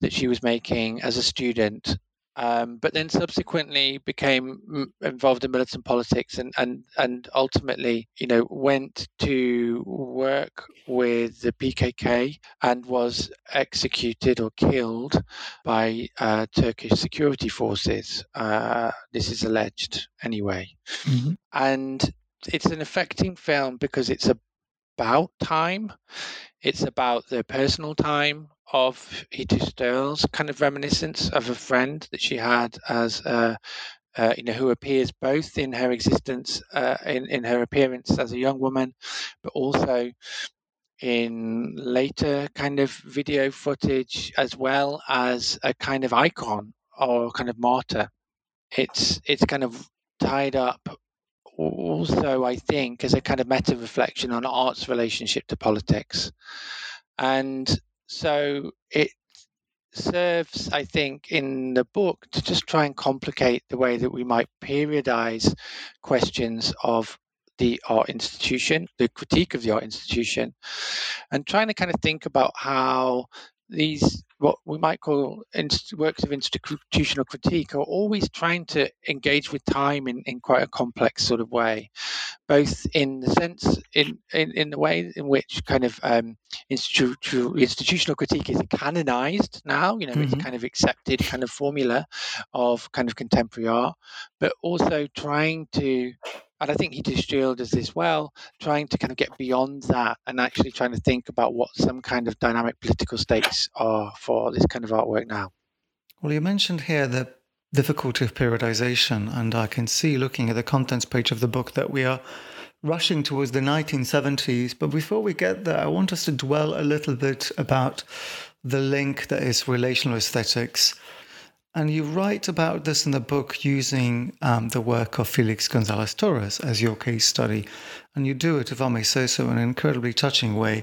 that she was making as a student um, but then subsequently became involved in militant politics and, and, and ultimately, you know, went to work with the PKK and was executed or killed by uh, Turkish security forces. Uh, this is alleged anyway. Mm-hmm. And it's an affecting film because it's about time. It's about the personal time of Hito Steyerl's kind of reminiscence of a friend that she had as uh, uh, you know, who appears both in her existence, uh, in in her appearance as a young woman, but also in later kind of video footage, as well as a kind of icon or kind of martyr. It's it's kind of tied up also, I think, as a kind of meta reflection on art's relationship to politics, and so it serves, I think, in the book to just try and complicate the way that we might periodize questions of the art institution, the critique of the art institution, and trying to kind of think about how these what we might call inst- works of institutional critique are always trying to engage with time in, in quite a complex sort of way, both in the sense in, in, in the way in which kind of um, institutional institutional critique is canonized now, you know, mm-hmm. it's kind of accepted kind of formula of kind of contemporary art, but also trying to and I think Hito Steyerl does this well, trying to kind of get beyond that and actually trying to think about what some kind of dynamic political stakes are for this kind of artwork now. Well, you mentioned here the difficulty of periodization, and I can see looking at the contents page of the book that we are rushing towards the 1970s. But before we get there, I want us to dwell a little bit about the link that is relational aesthetics and you write about this in the book using um, the work of Felix Gonzalez Torres as your case study. And you do it, if I may say so, in an incredibly touching way.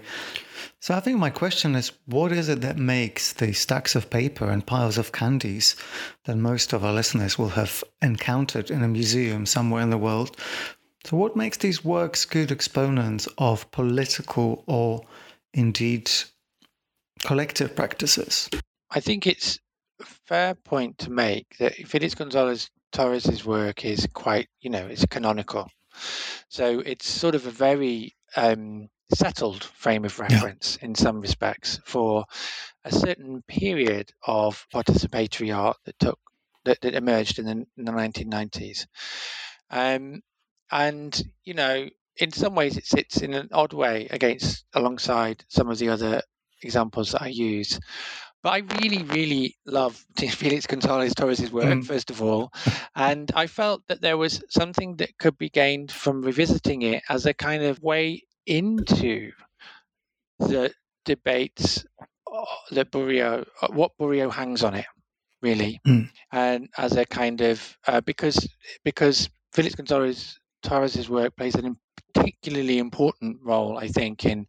So I think my question is what is it that makes the stacks of paper and piles of candies that most of our listeners will have encountered in a museum somewhere in the world? So, what makes these works good exponents of political or indeed collective practices? I think it's fair point to make that Felix Gonzalez Torres's work is quite, you know, it's canonical. So it's sort of a very um, settled frame of reference yeah. in some respects for a certain period of participatory art that took that, that emerged in the, in the 1990s. Um, and you know, in some ways, it sits in an odd way against alongside some of the other examples that I use. But I really, really love Felix Gonzalez Torres' work, mm. first of all. And I felt that there was something that could be gained from revisiting it as a kind of way into the debates uh, that Bourriaud, uh, what Bourriaud hangs on it, really. Mm. And as a kind of, uh, because, because Felix Gonzalez Torres' work plays a particularly important role, I think, in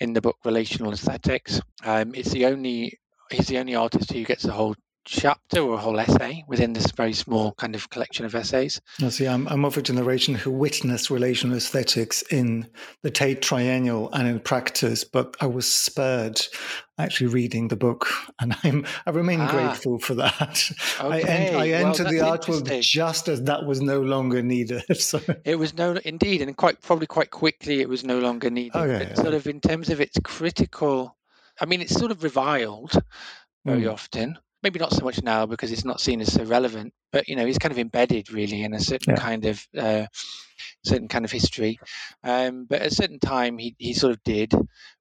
in the book Relational Aesthetics. Um, it's the only he's the only artist who gets to hold chapter or a whole essay within this very small kind of collection of essays. I see. I'm, I'm of a generation who witnessed relational aesthetics in the Tate Triennial and in practice, but I was spared actually reading the book, and I'm I remain ah, grateful for that. Okay. I, I entered the art world just as that was no longer needed. So. It was no indeed, and quite probably quite quickly it was no longer needed. Oh, yeah, yeah. Sort of in terms of its critical. I mean, it's sort of reviled very mm. often maybe not so much now because it's not seen as so relevant, but you know, he's kind of embedded really in a certain yeah. kind of uh, certain kind of history. Um, but at a certain time, he he sort of did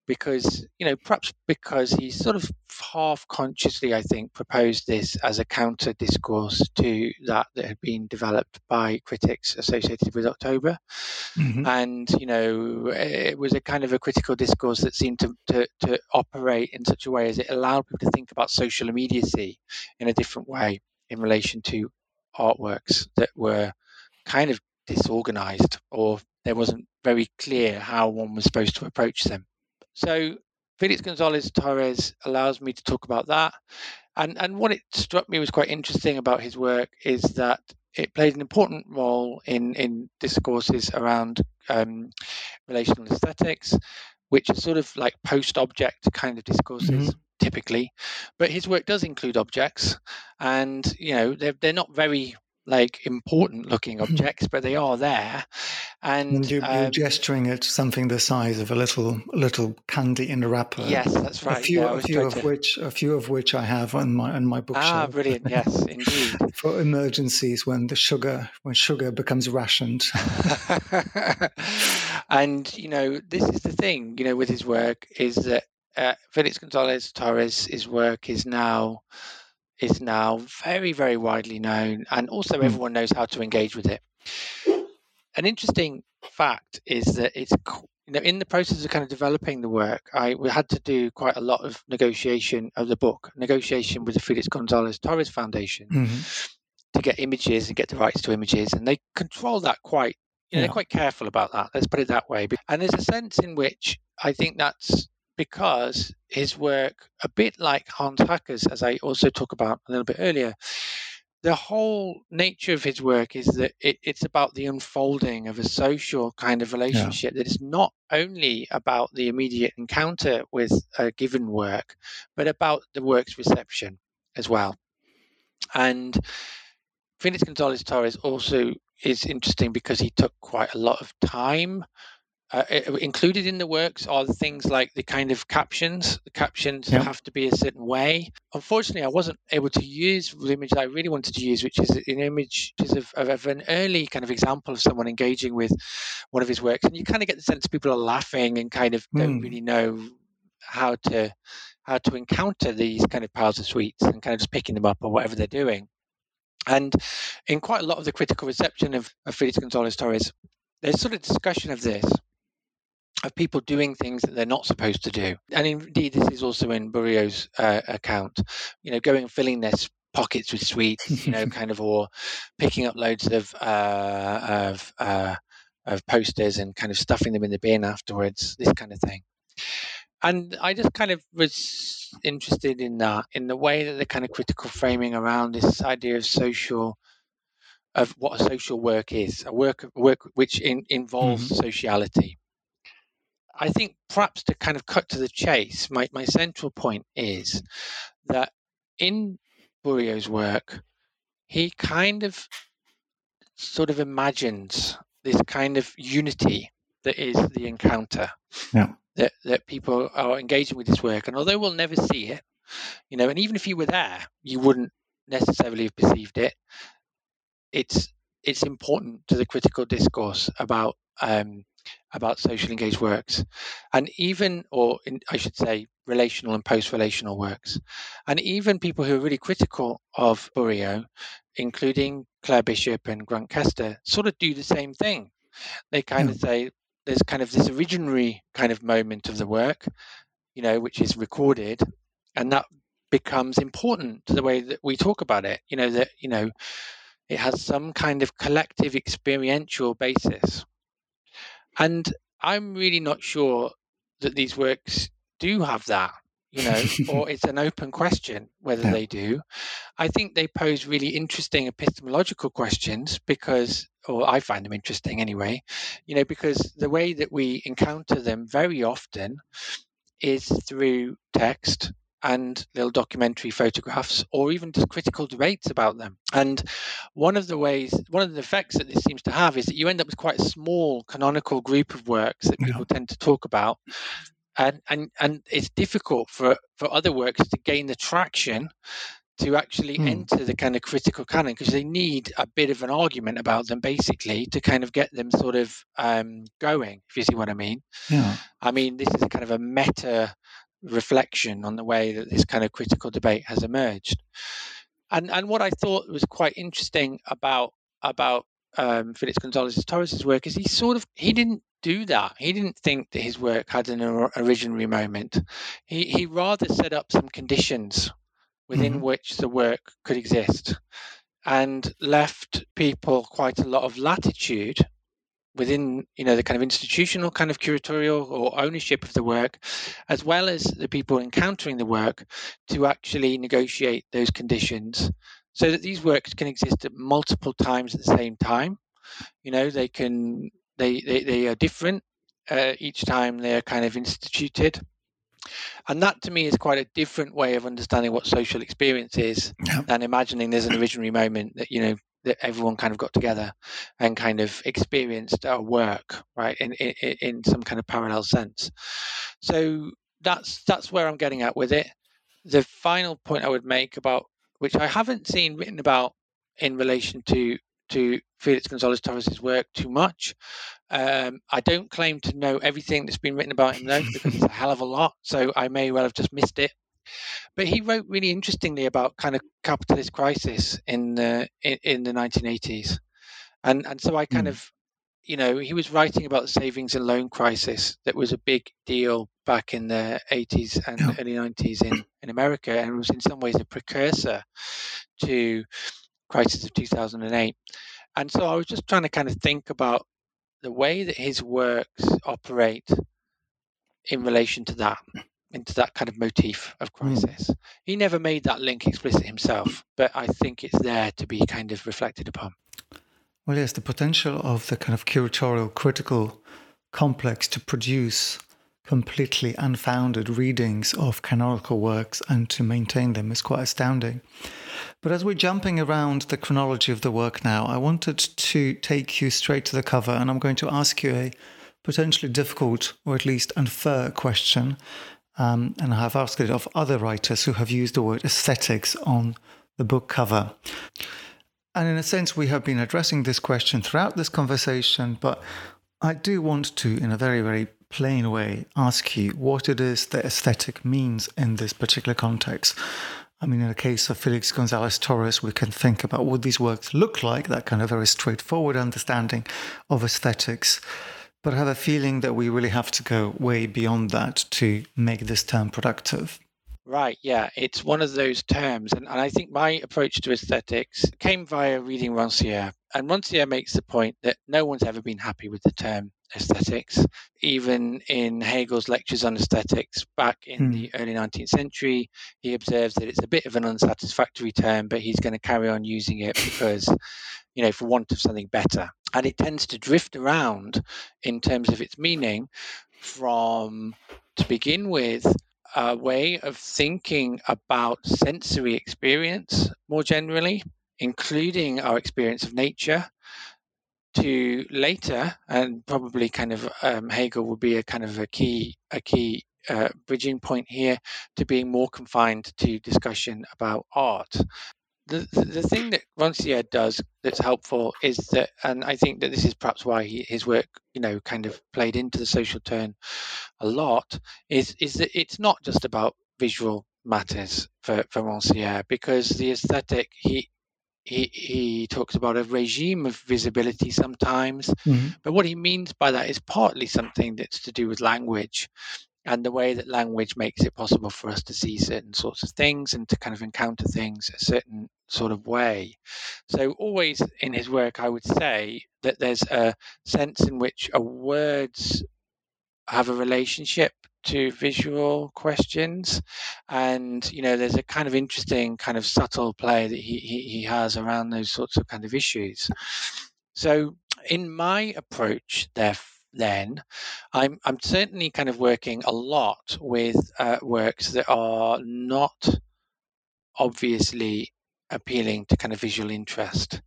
because you know perhaps because he sort of half consciously i think proposed this as a counter discourse to that that had been developed by critics associated with october mm-hmm. and you know it was a kind of a critical discourse that seemed to, to, to operate in such a way as it allowed people to think about social immediacy in a different way in relation to artworks that were kind of disorganized or there wasn't very clear how one was supposed to approach them so Felix Gonzalez Torres allows me to talk about that. And, and what it struck me was quite interesting about his work is that it played an important role in, in discourses around um, relational aesthetics, which are sort of like post object kind of discourses. Mm-hmm. Typically, but his work does include objects, and you know they're they're not very like important looking mm-hmm. objects, but they are there. And, and you, are um, gesturing at something the size of a little little candy in a wrapper. Yes, that's right. A few, yeah, a few of to... which a few of which I have on my on my bookshelf. Ah, brilliant! Yes, indeed. For emergencies when the sugar when sugar becomes rationed. and you know, this is the thing. You know, with his work is that uh, Felix Gonzalez Torres' his work is now is now very, very widely known, and also mm. everyone knows how to engage with it. An interesting fact is that it's you know in the process of kind of developing the work, I we had to do quite a lot of negotiation of the book, negotiation with the Felix Gonzalez Torres Foundation mm-hmm. to get images and get the rights to images, and they control that quite. You know, yeah. They're quite careful about that. Let's put it that way. And there's a sense in which I think that's because his work, a bit like Hans Haacke's, as I also talk about a little bit earlier, the whole nature of his work is that it, it's about the unfolding of a social kind of relationship yeah. that is not only about the immediate encounter with a given work, but about the work's reception as well. And Felix Gonzalez Torres also is interesting because he took quite a lot of time uh, included in the works are the things like the kind of captions. The captions yeah. have to be a certain way. Unfortunately, I wasn't able to use the image I really wanted to use, which is an image of, of, an early kind of example of someone engaging with one of his works. And you kind of get the sense people are laughing and kind of mm. don't hmm. really know how to how to encounter these kind of piles of sweets and kind of just picking them up or whatever they're doing. And in quite a lot of the critical reception of, of Felix Gonzalez Torres, there's sort of discussion of this of people doing things that they're not supposed to do. And indeed, this is also in Bourriaud's uh, account, you know, going and filling their pockets with sweets, you know, kind of, or picking up loads of, uh, of, uh, of posters and kind of stuffing them in the bin afterwards, this kind of thing. And I just kind of was interested in that, in the way that the kind of critical framing around this idea of social of what a social work is, a work work which in, involves mm-hmm. sociality. I think perhaps to kind of cut to the chase, my, my central point is that in Bourriaud's work, he kind of sort of imagines this kind of unity that is the encounter. Yeah. That that people are engaging with this work. And although we'll never see it, you know, and even if you were there, you wouldn't necessarily have perceived it. It's it's important to the critical discourse about um, about social engaged works, and even, or in, I should say, relational and post relational works. And even people who are really critical of Bourriaud, including Claire Bishop and Grant Kester, sort of do the same thing. They kind yeah. of say there's kind of this originary kind of moment of the work, you know, which is recorded, and that becomes important to the way that we talk about it. You know, that, you know, it has some kind of collective experiential basis and I'm really not sure that these works do have that. you know, or it's an open question whether Yeah. they do. I think they pose really interesting epistemological questions because, or I find them interesting anyway, you know, because the way that we encounter them very often is through text and little documentary photographs or even just critical debates about them. And one of the ways, one of the effects that this seems to have is that you end up with quite a small canonical group of works that people tend to talk about. And, and and it's difficult for, for other works to gain the traction to actually Hmm. enter the kind of critical canon because they need a bit of an argument about them basically to kind of get them sort of um, going if you see what i mean Yeah. i mean this is a kind of a meta reflection on the way that this kind of critical debate has emerged. And and what i thought was quite interesting about about um, felix gonzalez torres's work is he sort of he didn't do that. He didn't think that his work had an or- originary moment. He he rather set up some conditions within Mhm. which the work could exist and left people quite a lot of latitude within you know the kind of institutional kind of curatorial or ownership of the work as well as the people encountering the work to actually negotiate those conditions so that these works can exist at multiple times at the same time. You know they can they they, they are different uh, each time they're kind of instituted. And that to me is quite a different way of understanding what social experience is than imagining there's an originary moment that you know that everyone kind of got together and kind of experienced our work right in, in in some kind of parallel sense so that's that's where i'm getting at with it the final point i would make about which i haven't seen written about in relation to to felix gonzalez torres's work too much um, I don't claim to know everything that's been written about him though, because it's a hell of a lot. So I may well have just missed it. But he wrote really interestingly about kind of capitalist crisis in the in, in the 1980s, and and so I kind hmm. of, you know, he was writing about the savings and loan crisis that was a big deal back in the 80s and early 90s in in America, and was in some ways a precursor to crisis of 2008. And so I was just trying to kind of think about the way that his works operate in relation to that, into that kind of motif of hmm. crisis. He never made that link explicit himself, but I think it's there to be kind of reflected upon. Well, yes, the potential of the kind of curatorial critical complex to produce completely unfounded readings of canonical works and to maintain them is quite astounding. But as we're jumping around the chronology of the work now, I wanted to take you straight to the cover, and I'm going to ask you a potentially difficult or at least unfair question. Um, and I have asked it of other writers who have used the word aesthetics on the book cover. And in a sense, we have been addressing this question throughout this conversation, but I do want to, in a very, very plain way, ask you what it is that aesthetic means in this particular context. I mean, in the case of Felix Gonzalez Torres, we can think about what these works look like, that kind of very straightforward understanding of aesthetics. But I have a feeling that we really have to go way beyond that to make this term productive. Right, yeah, it's one of those terms. And, and I think my approach to aesthetics came via reading Rancière. And Rancière makes the point that no one's ever been happy with the term aesthetics. Even in Hegel's lectures on aesthetics back in Hmm. the early 19th century, he observes that it's a bit of an unsatisfactory term, but he's going to carry on using it because, you know, for want of something better. And it tends to drift around in terms of its meaning from, to begin with, a way of thinking about sensory experience more generally, including our experience of nature, to later, and probably kind of um, Hegel would be a kind of a key a key uh, bridging point here to being more confined to discussion about art. The, the, thing that Rancière does that's helpful is that, and I think that this is perhaps why he, his work, you know, kind of played into the social turn a lot, is is that it's not just about visual matters for, for Rancière, because the aesthetic he he he talks about a regime of visibility sometimes, Mhm. but what he means by that is partly something that's to do with language and the way that language makes it possible for us to see certain sorts of things and to kind of encounter things a certain sort of way. So, always in his work, I would say that there's a sense in which words have a relationship to visual questions, and you know, there's a kind of interesting, kind of subtle play that he he, he has around those sorts of kind of issues. So, in my approach, there then I'm I'm certainly kind of working a lot with uh, works that are not obviously appealing to kind of visual interest.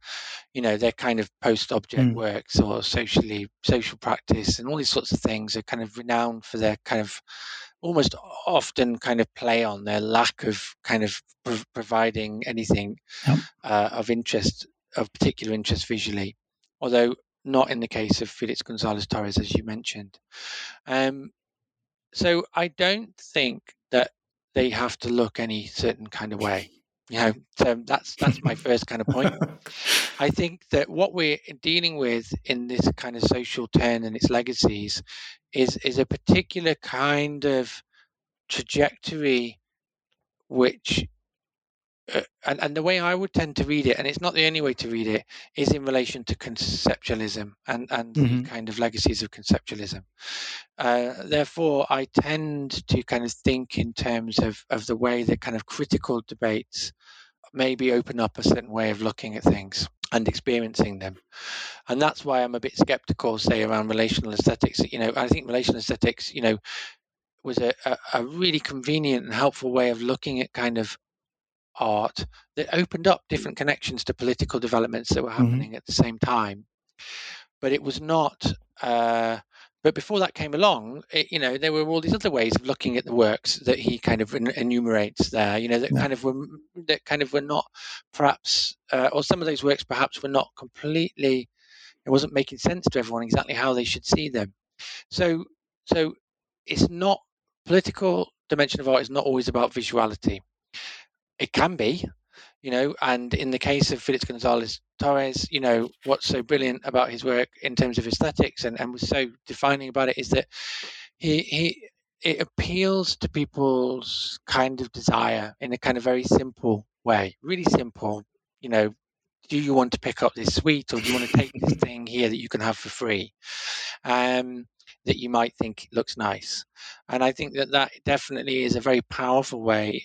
You know, they're kind of post-object mm. works or socially social practice and all these sorts of things are kind of renowned for their kind of almost often kind of play on their lack of kind of pro- providing anything yep. uh, of interest of particular interest visually. Although not in the case of Felix Gonzalez Torres, as you mentioned. Um, so I don't think that they have to look any certain kind of way. You know, so that's that's my first kind of point. I think that what we're dealing with in this kind of social turn and its legacies is is a particular kind of trajectory which and, and the way I would tend to read it, and it's not the only way to read it, is in relation to conceptualism and, and mm-hmm. the kind of legacies of conceptualism. Uh, therefore, I tend to kind of think in terms of, of the way that kind of critical debates maybe open up a certain way of looking at things and experiencing them. And that's why I'm a bit skeptical, say, around relational aesthetics. You know, I think relational aesthetics, you know, was a, a, a really convenient and helpful way of looking at kind of art that opened up different connections to political developments that were mm-hmm. happening mm-hmm. at the same time. But it was not. Uh, but before that came along, it, you know, there were all these other ways of looking at the works that he kind of enumerates there. You know, that yeah. kind of were that kind of were not perhaps, uh, or some of those works perhaps were not completely. It wasn't making sense to everyone exactly how they should see them. So, so it's not political dimension of art is not always about visuality. It can be, you know, and in the case of Felix Gonzalez Torres, you know, what's so brilliant about his work in terms of aesthetics and, and was so defining about it is that he he it appeals to people's kind of desire in a kind of very simple way, really simple. You know, do you want to pick up this sweet or do you want to take this thing here that you can have for free? Um, that you might think looks nice. And I think that that definitely is a very powerful way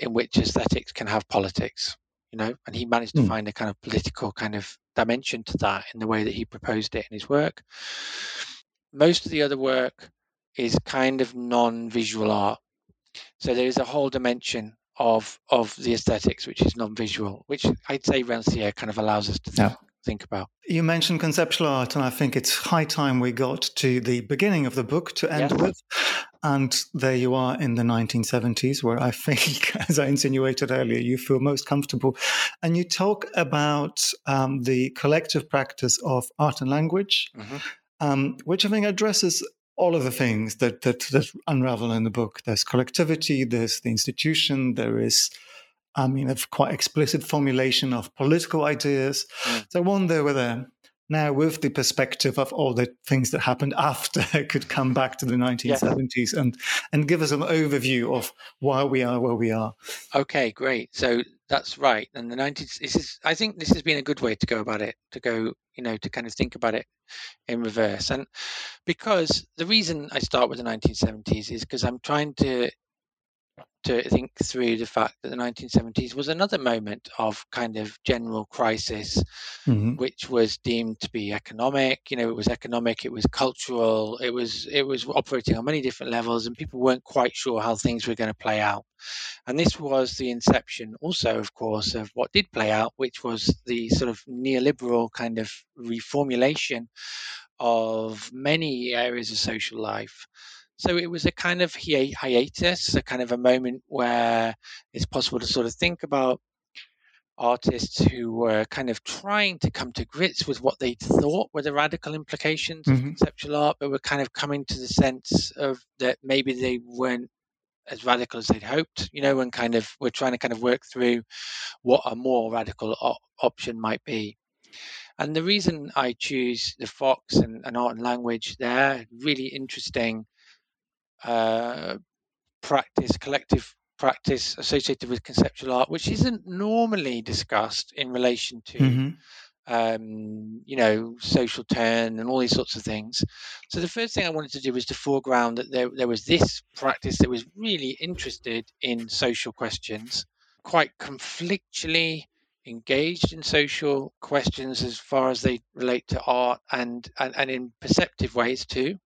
in which aesthetics can have politics, you know, and he managed to mm. find a kind of political kind of dimension to that in the way that he proposed it in his work. Most of the other work is kind of non-visual art. So there is a whole dimension of of the aesthetics which is non-visual, which I'd say Rancière kind of allows us to think, yeah. Think about. You mentioned conceptual art, and I think it's high time we got to the beginning of the book to end with. And there you are in the 1970s, where I think, as I insinuated earlier, you feel most comfortable. And you talk about um, the collective practice of art and language, mm-hmm. um, which I think addresses all of the things that, that, that unravel in the book. There's collectivity, there's the institution, there is I mean, a quite explicit formulation of political ideas. Mm. So I wonder whether now with the perspective of all the things that happened after could come back to the 1970s yes. and and give us an overview of why we are where we are okay great so that's right and the 90s this is i think this has been a good way to go about it to go you know to kind of think about it in reverse and because the reason i start with the 1970s is because i'm trying to to think through the fact that the 1970s was another moment of kind of general crisis, mm-hmm. which was deemed to be economic. You know, it was economic, it was cultural, it was it was operating on many different levels, and people weren't quite sure how things were going to play out. And this was the inception, also, of course, of what did play out, which was the sort of neoliberal kind of reformulation of many areas of social life. So it was a kind of hi- hiatus, a kind of a moment where it's possible to sort of think about artists who were kind of trying to come to grips with what they thought were the radical implications mm-hmm. of conceptual art, but were kind of coming to the sense of that maybe they weren't as radical as they'd hoped, you know, and kind of we're trying to kind of work through what a more radical op- option might be. And the reason I choose the Fox and, and art and language, there really interesting uh, practice, collective practice associated with conceptual art, which isn't normally discussed in relation to mm-hmm. um, you know, social turn and all these sorts of things. So the first thing I wanted to do was to foreground that there, there was this practice that was really interested in social questions, quite conflictually engaged in social questions as far as they relate to art and and, and in perceptive ways too.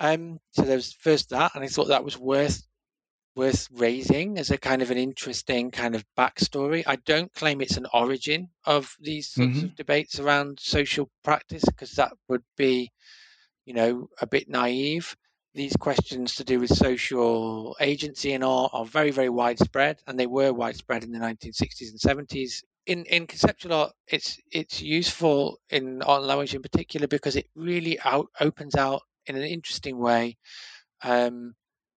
Um, so there was first that, and I thought that was worth worth raising as a kind of an interesting kind of backstory. I don't claim it's an origin of these sorts Mhm. of debates around social practice because that would be, you know, a bit naive. These questions to do with social agency and art are very, very widespread, and they were widespread in the 1960s and 70s. In in conceptual art, it's it's useful in art and language in particular because it really out opens out in an interesting way um,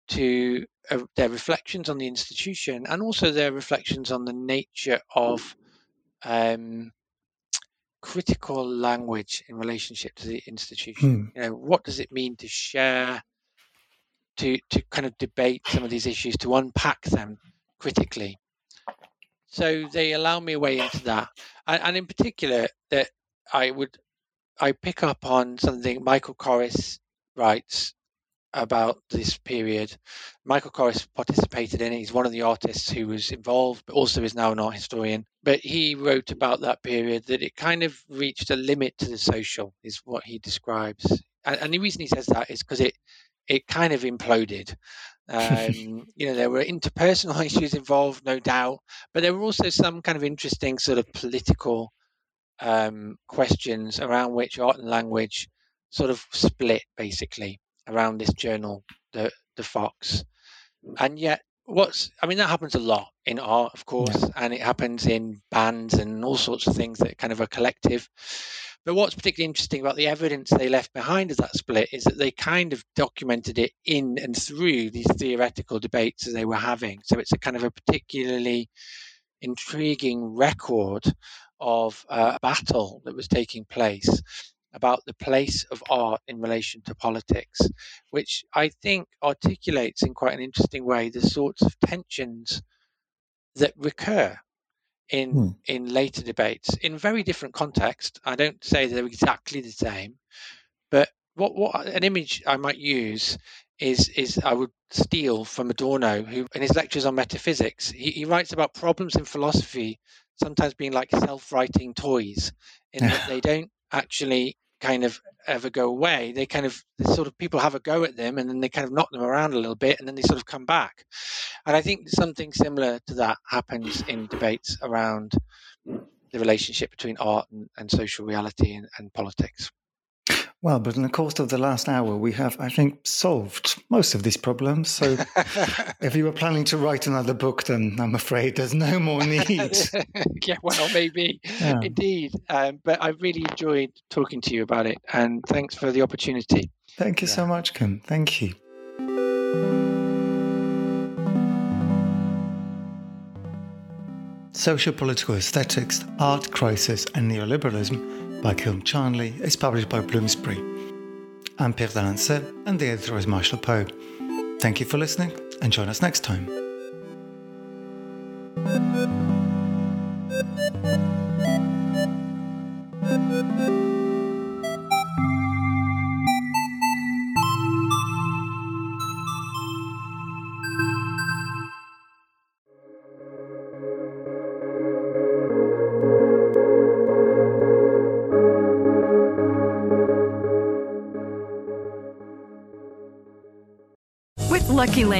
to uh, their reflections on the institution and also their reflections on the nature of um, critical language in relationship to the institution. You know, what does it mean to share, to to kind of debate some of these issues, to unpack them critically? So they allow me a way into that, and, and in particular that I would I pick up on something Michael Corris writes about this period. Michael Corris participated in it. He's one of the artists who was involved, but also is now an art historian. But he wrote about that period that it kind of reached a limit to the social, is what he describes. And, and the reason he says that is because it it kind of imploded. Um, you know, there were interpersonal issues involved, no doubt, but there were also some kind of interesting sort of political um, questions around which art and language sort of split, basically around this journal, the the Fox, and yet what's I mean that happens a lot in art, of course, and it happens in bands and all sorts of things that kind of are collective. But what's particularly interesting about the evidence they left behind of that split is that they kind of documented it in and through these theoretical debates that they were having. So it's a kind of a particularly intriguing record of uh, a battle that was taking place about the place of art in relation to politics, which I think articulates in quite an interesting way the sorts of tensions that recur in Hmm. in later debates in very different context. I don't say they're exactly the same, but what what an image I might use is is I would steal from Adorno, who in his lectures on metaphysics, he, he writes about problems in philosophy sometimes being like self-righting toys, in that they don't actually kind of ever go away. They kind of sort of people have a go at them and then they kind of knock them around a little bit and then they sort of come back. And I think something similar to that happens in debates around the relationship between art and, and social reality and, and politics. Well, but in the course of the last hour, we have, I think, solved most of these problems. So if you were planning to write another book, then I'm afraid there's no more need. yeah, well, maybe Yeah. indeed. Um, but I really enjoyed talking to you about it, and thanks for the opportunity. Thank you so much, Kim. Thank you. Social Political Aesthetics, Art Crisis and Neoliberalism by Kim Charnley is published by Bloomsbury. I'm Pierre d'Alancaisez and the editor is Marshall Poe. Thank you for listening and join us next time.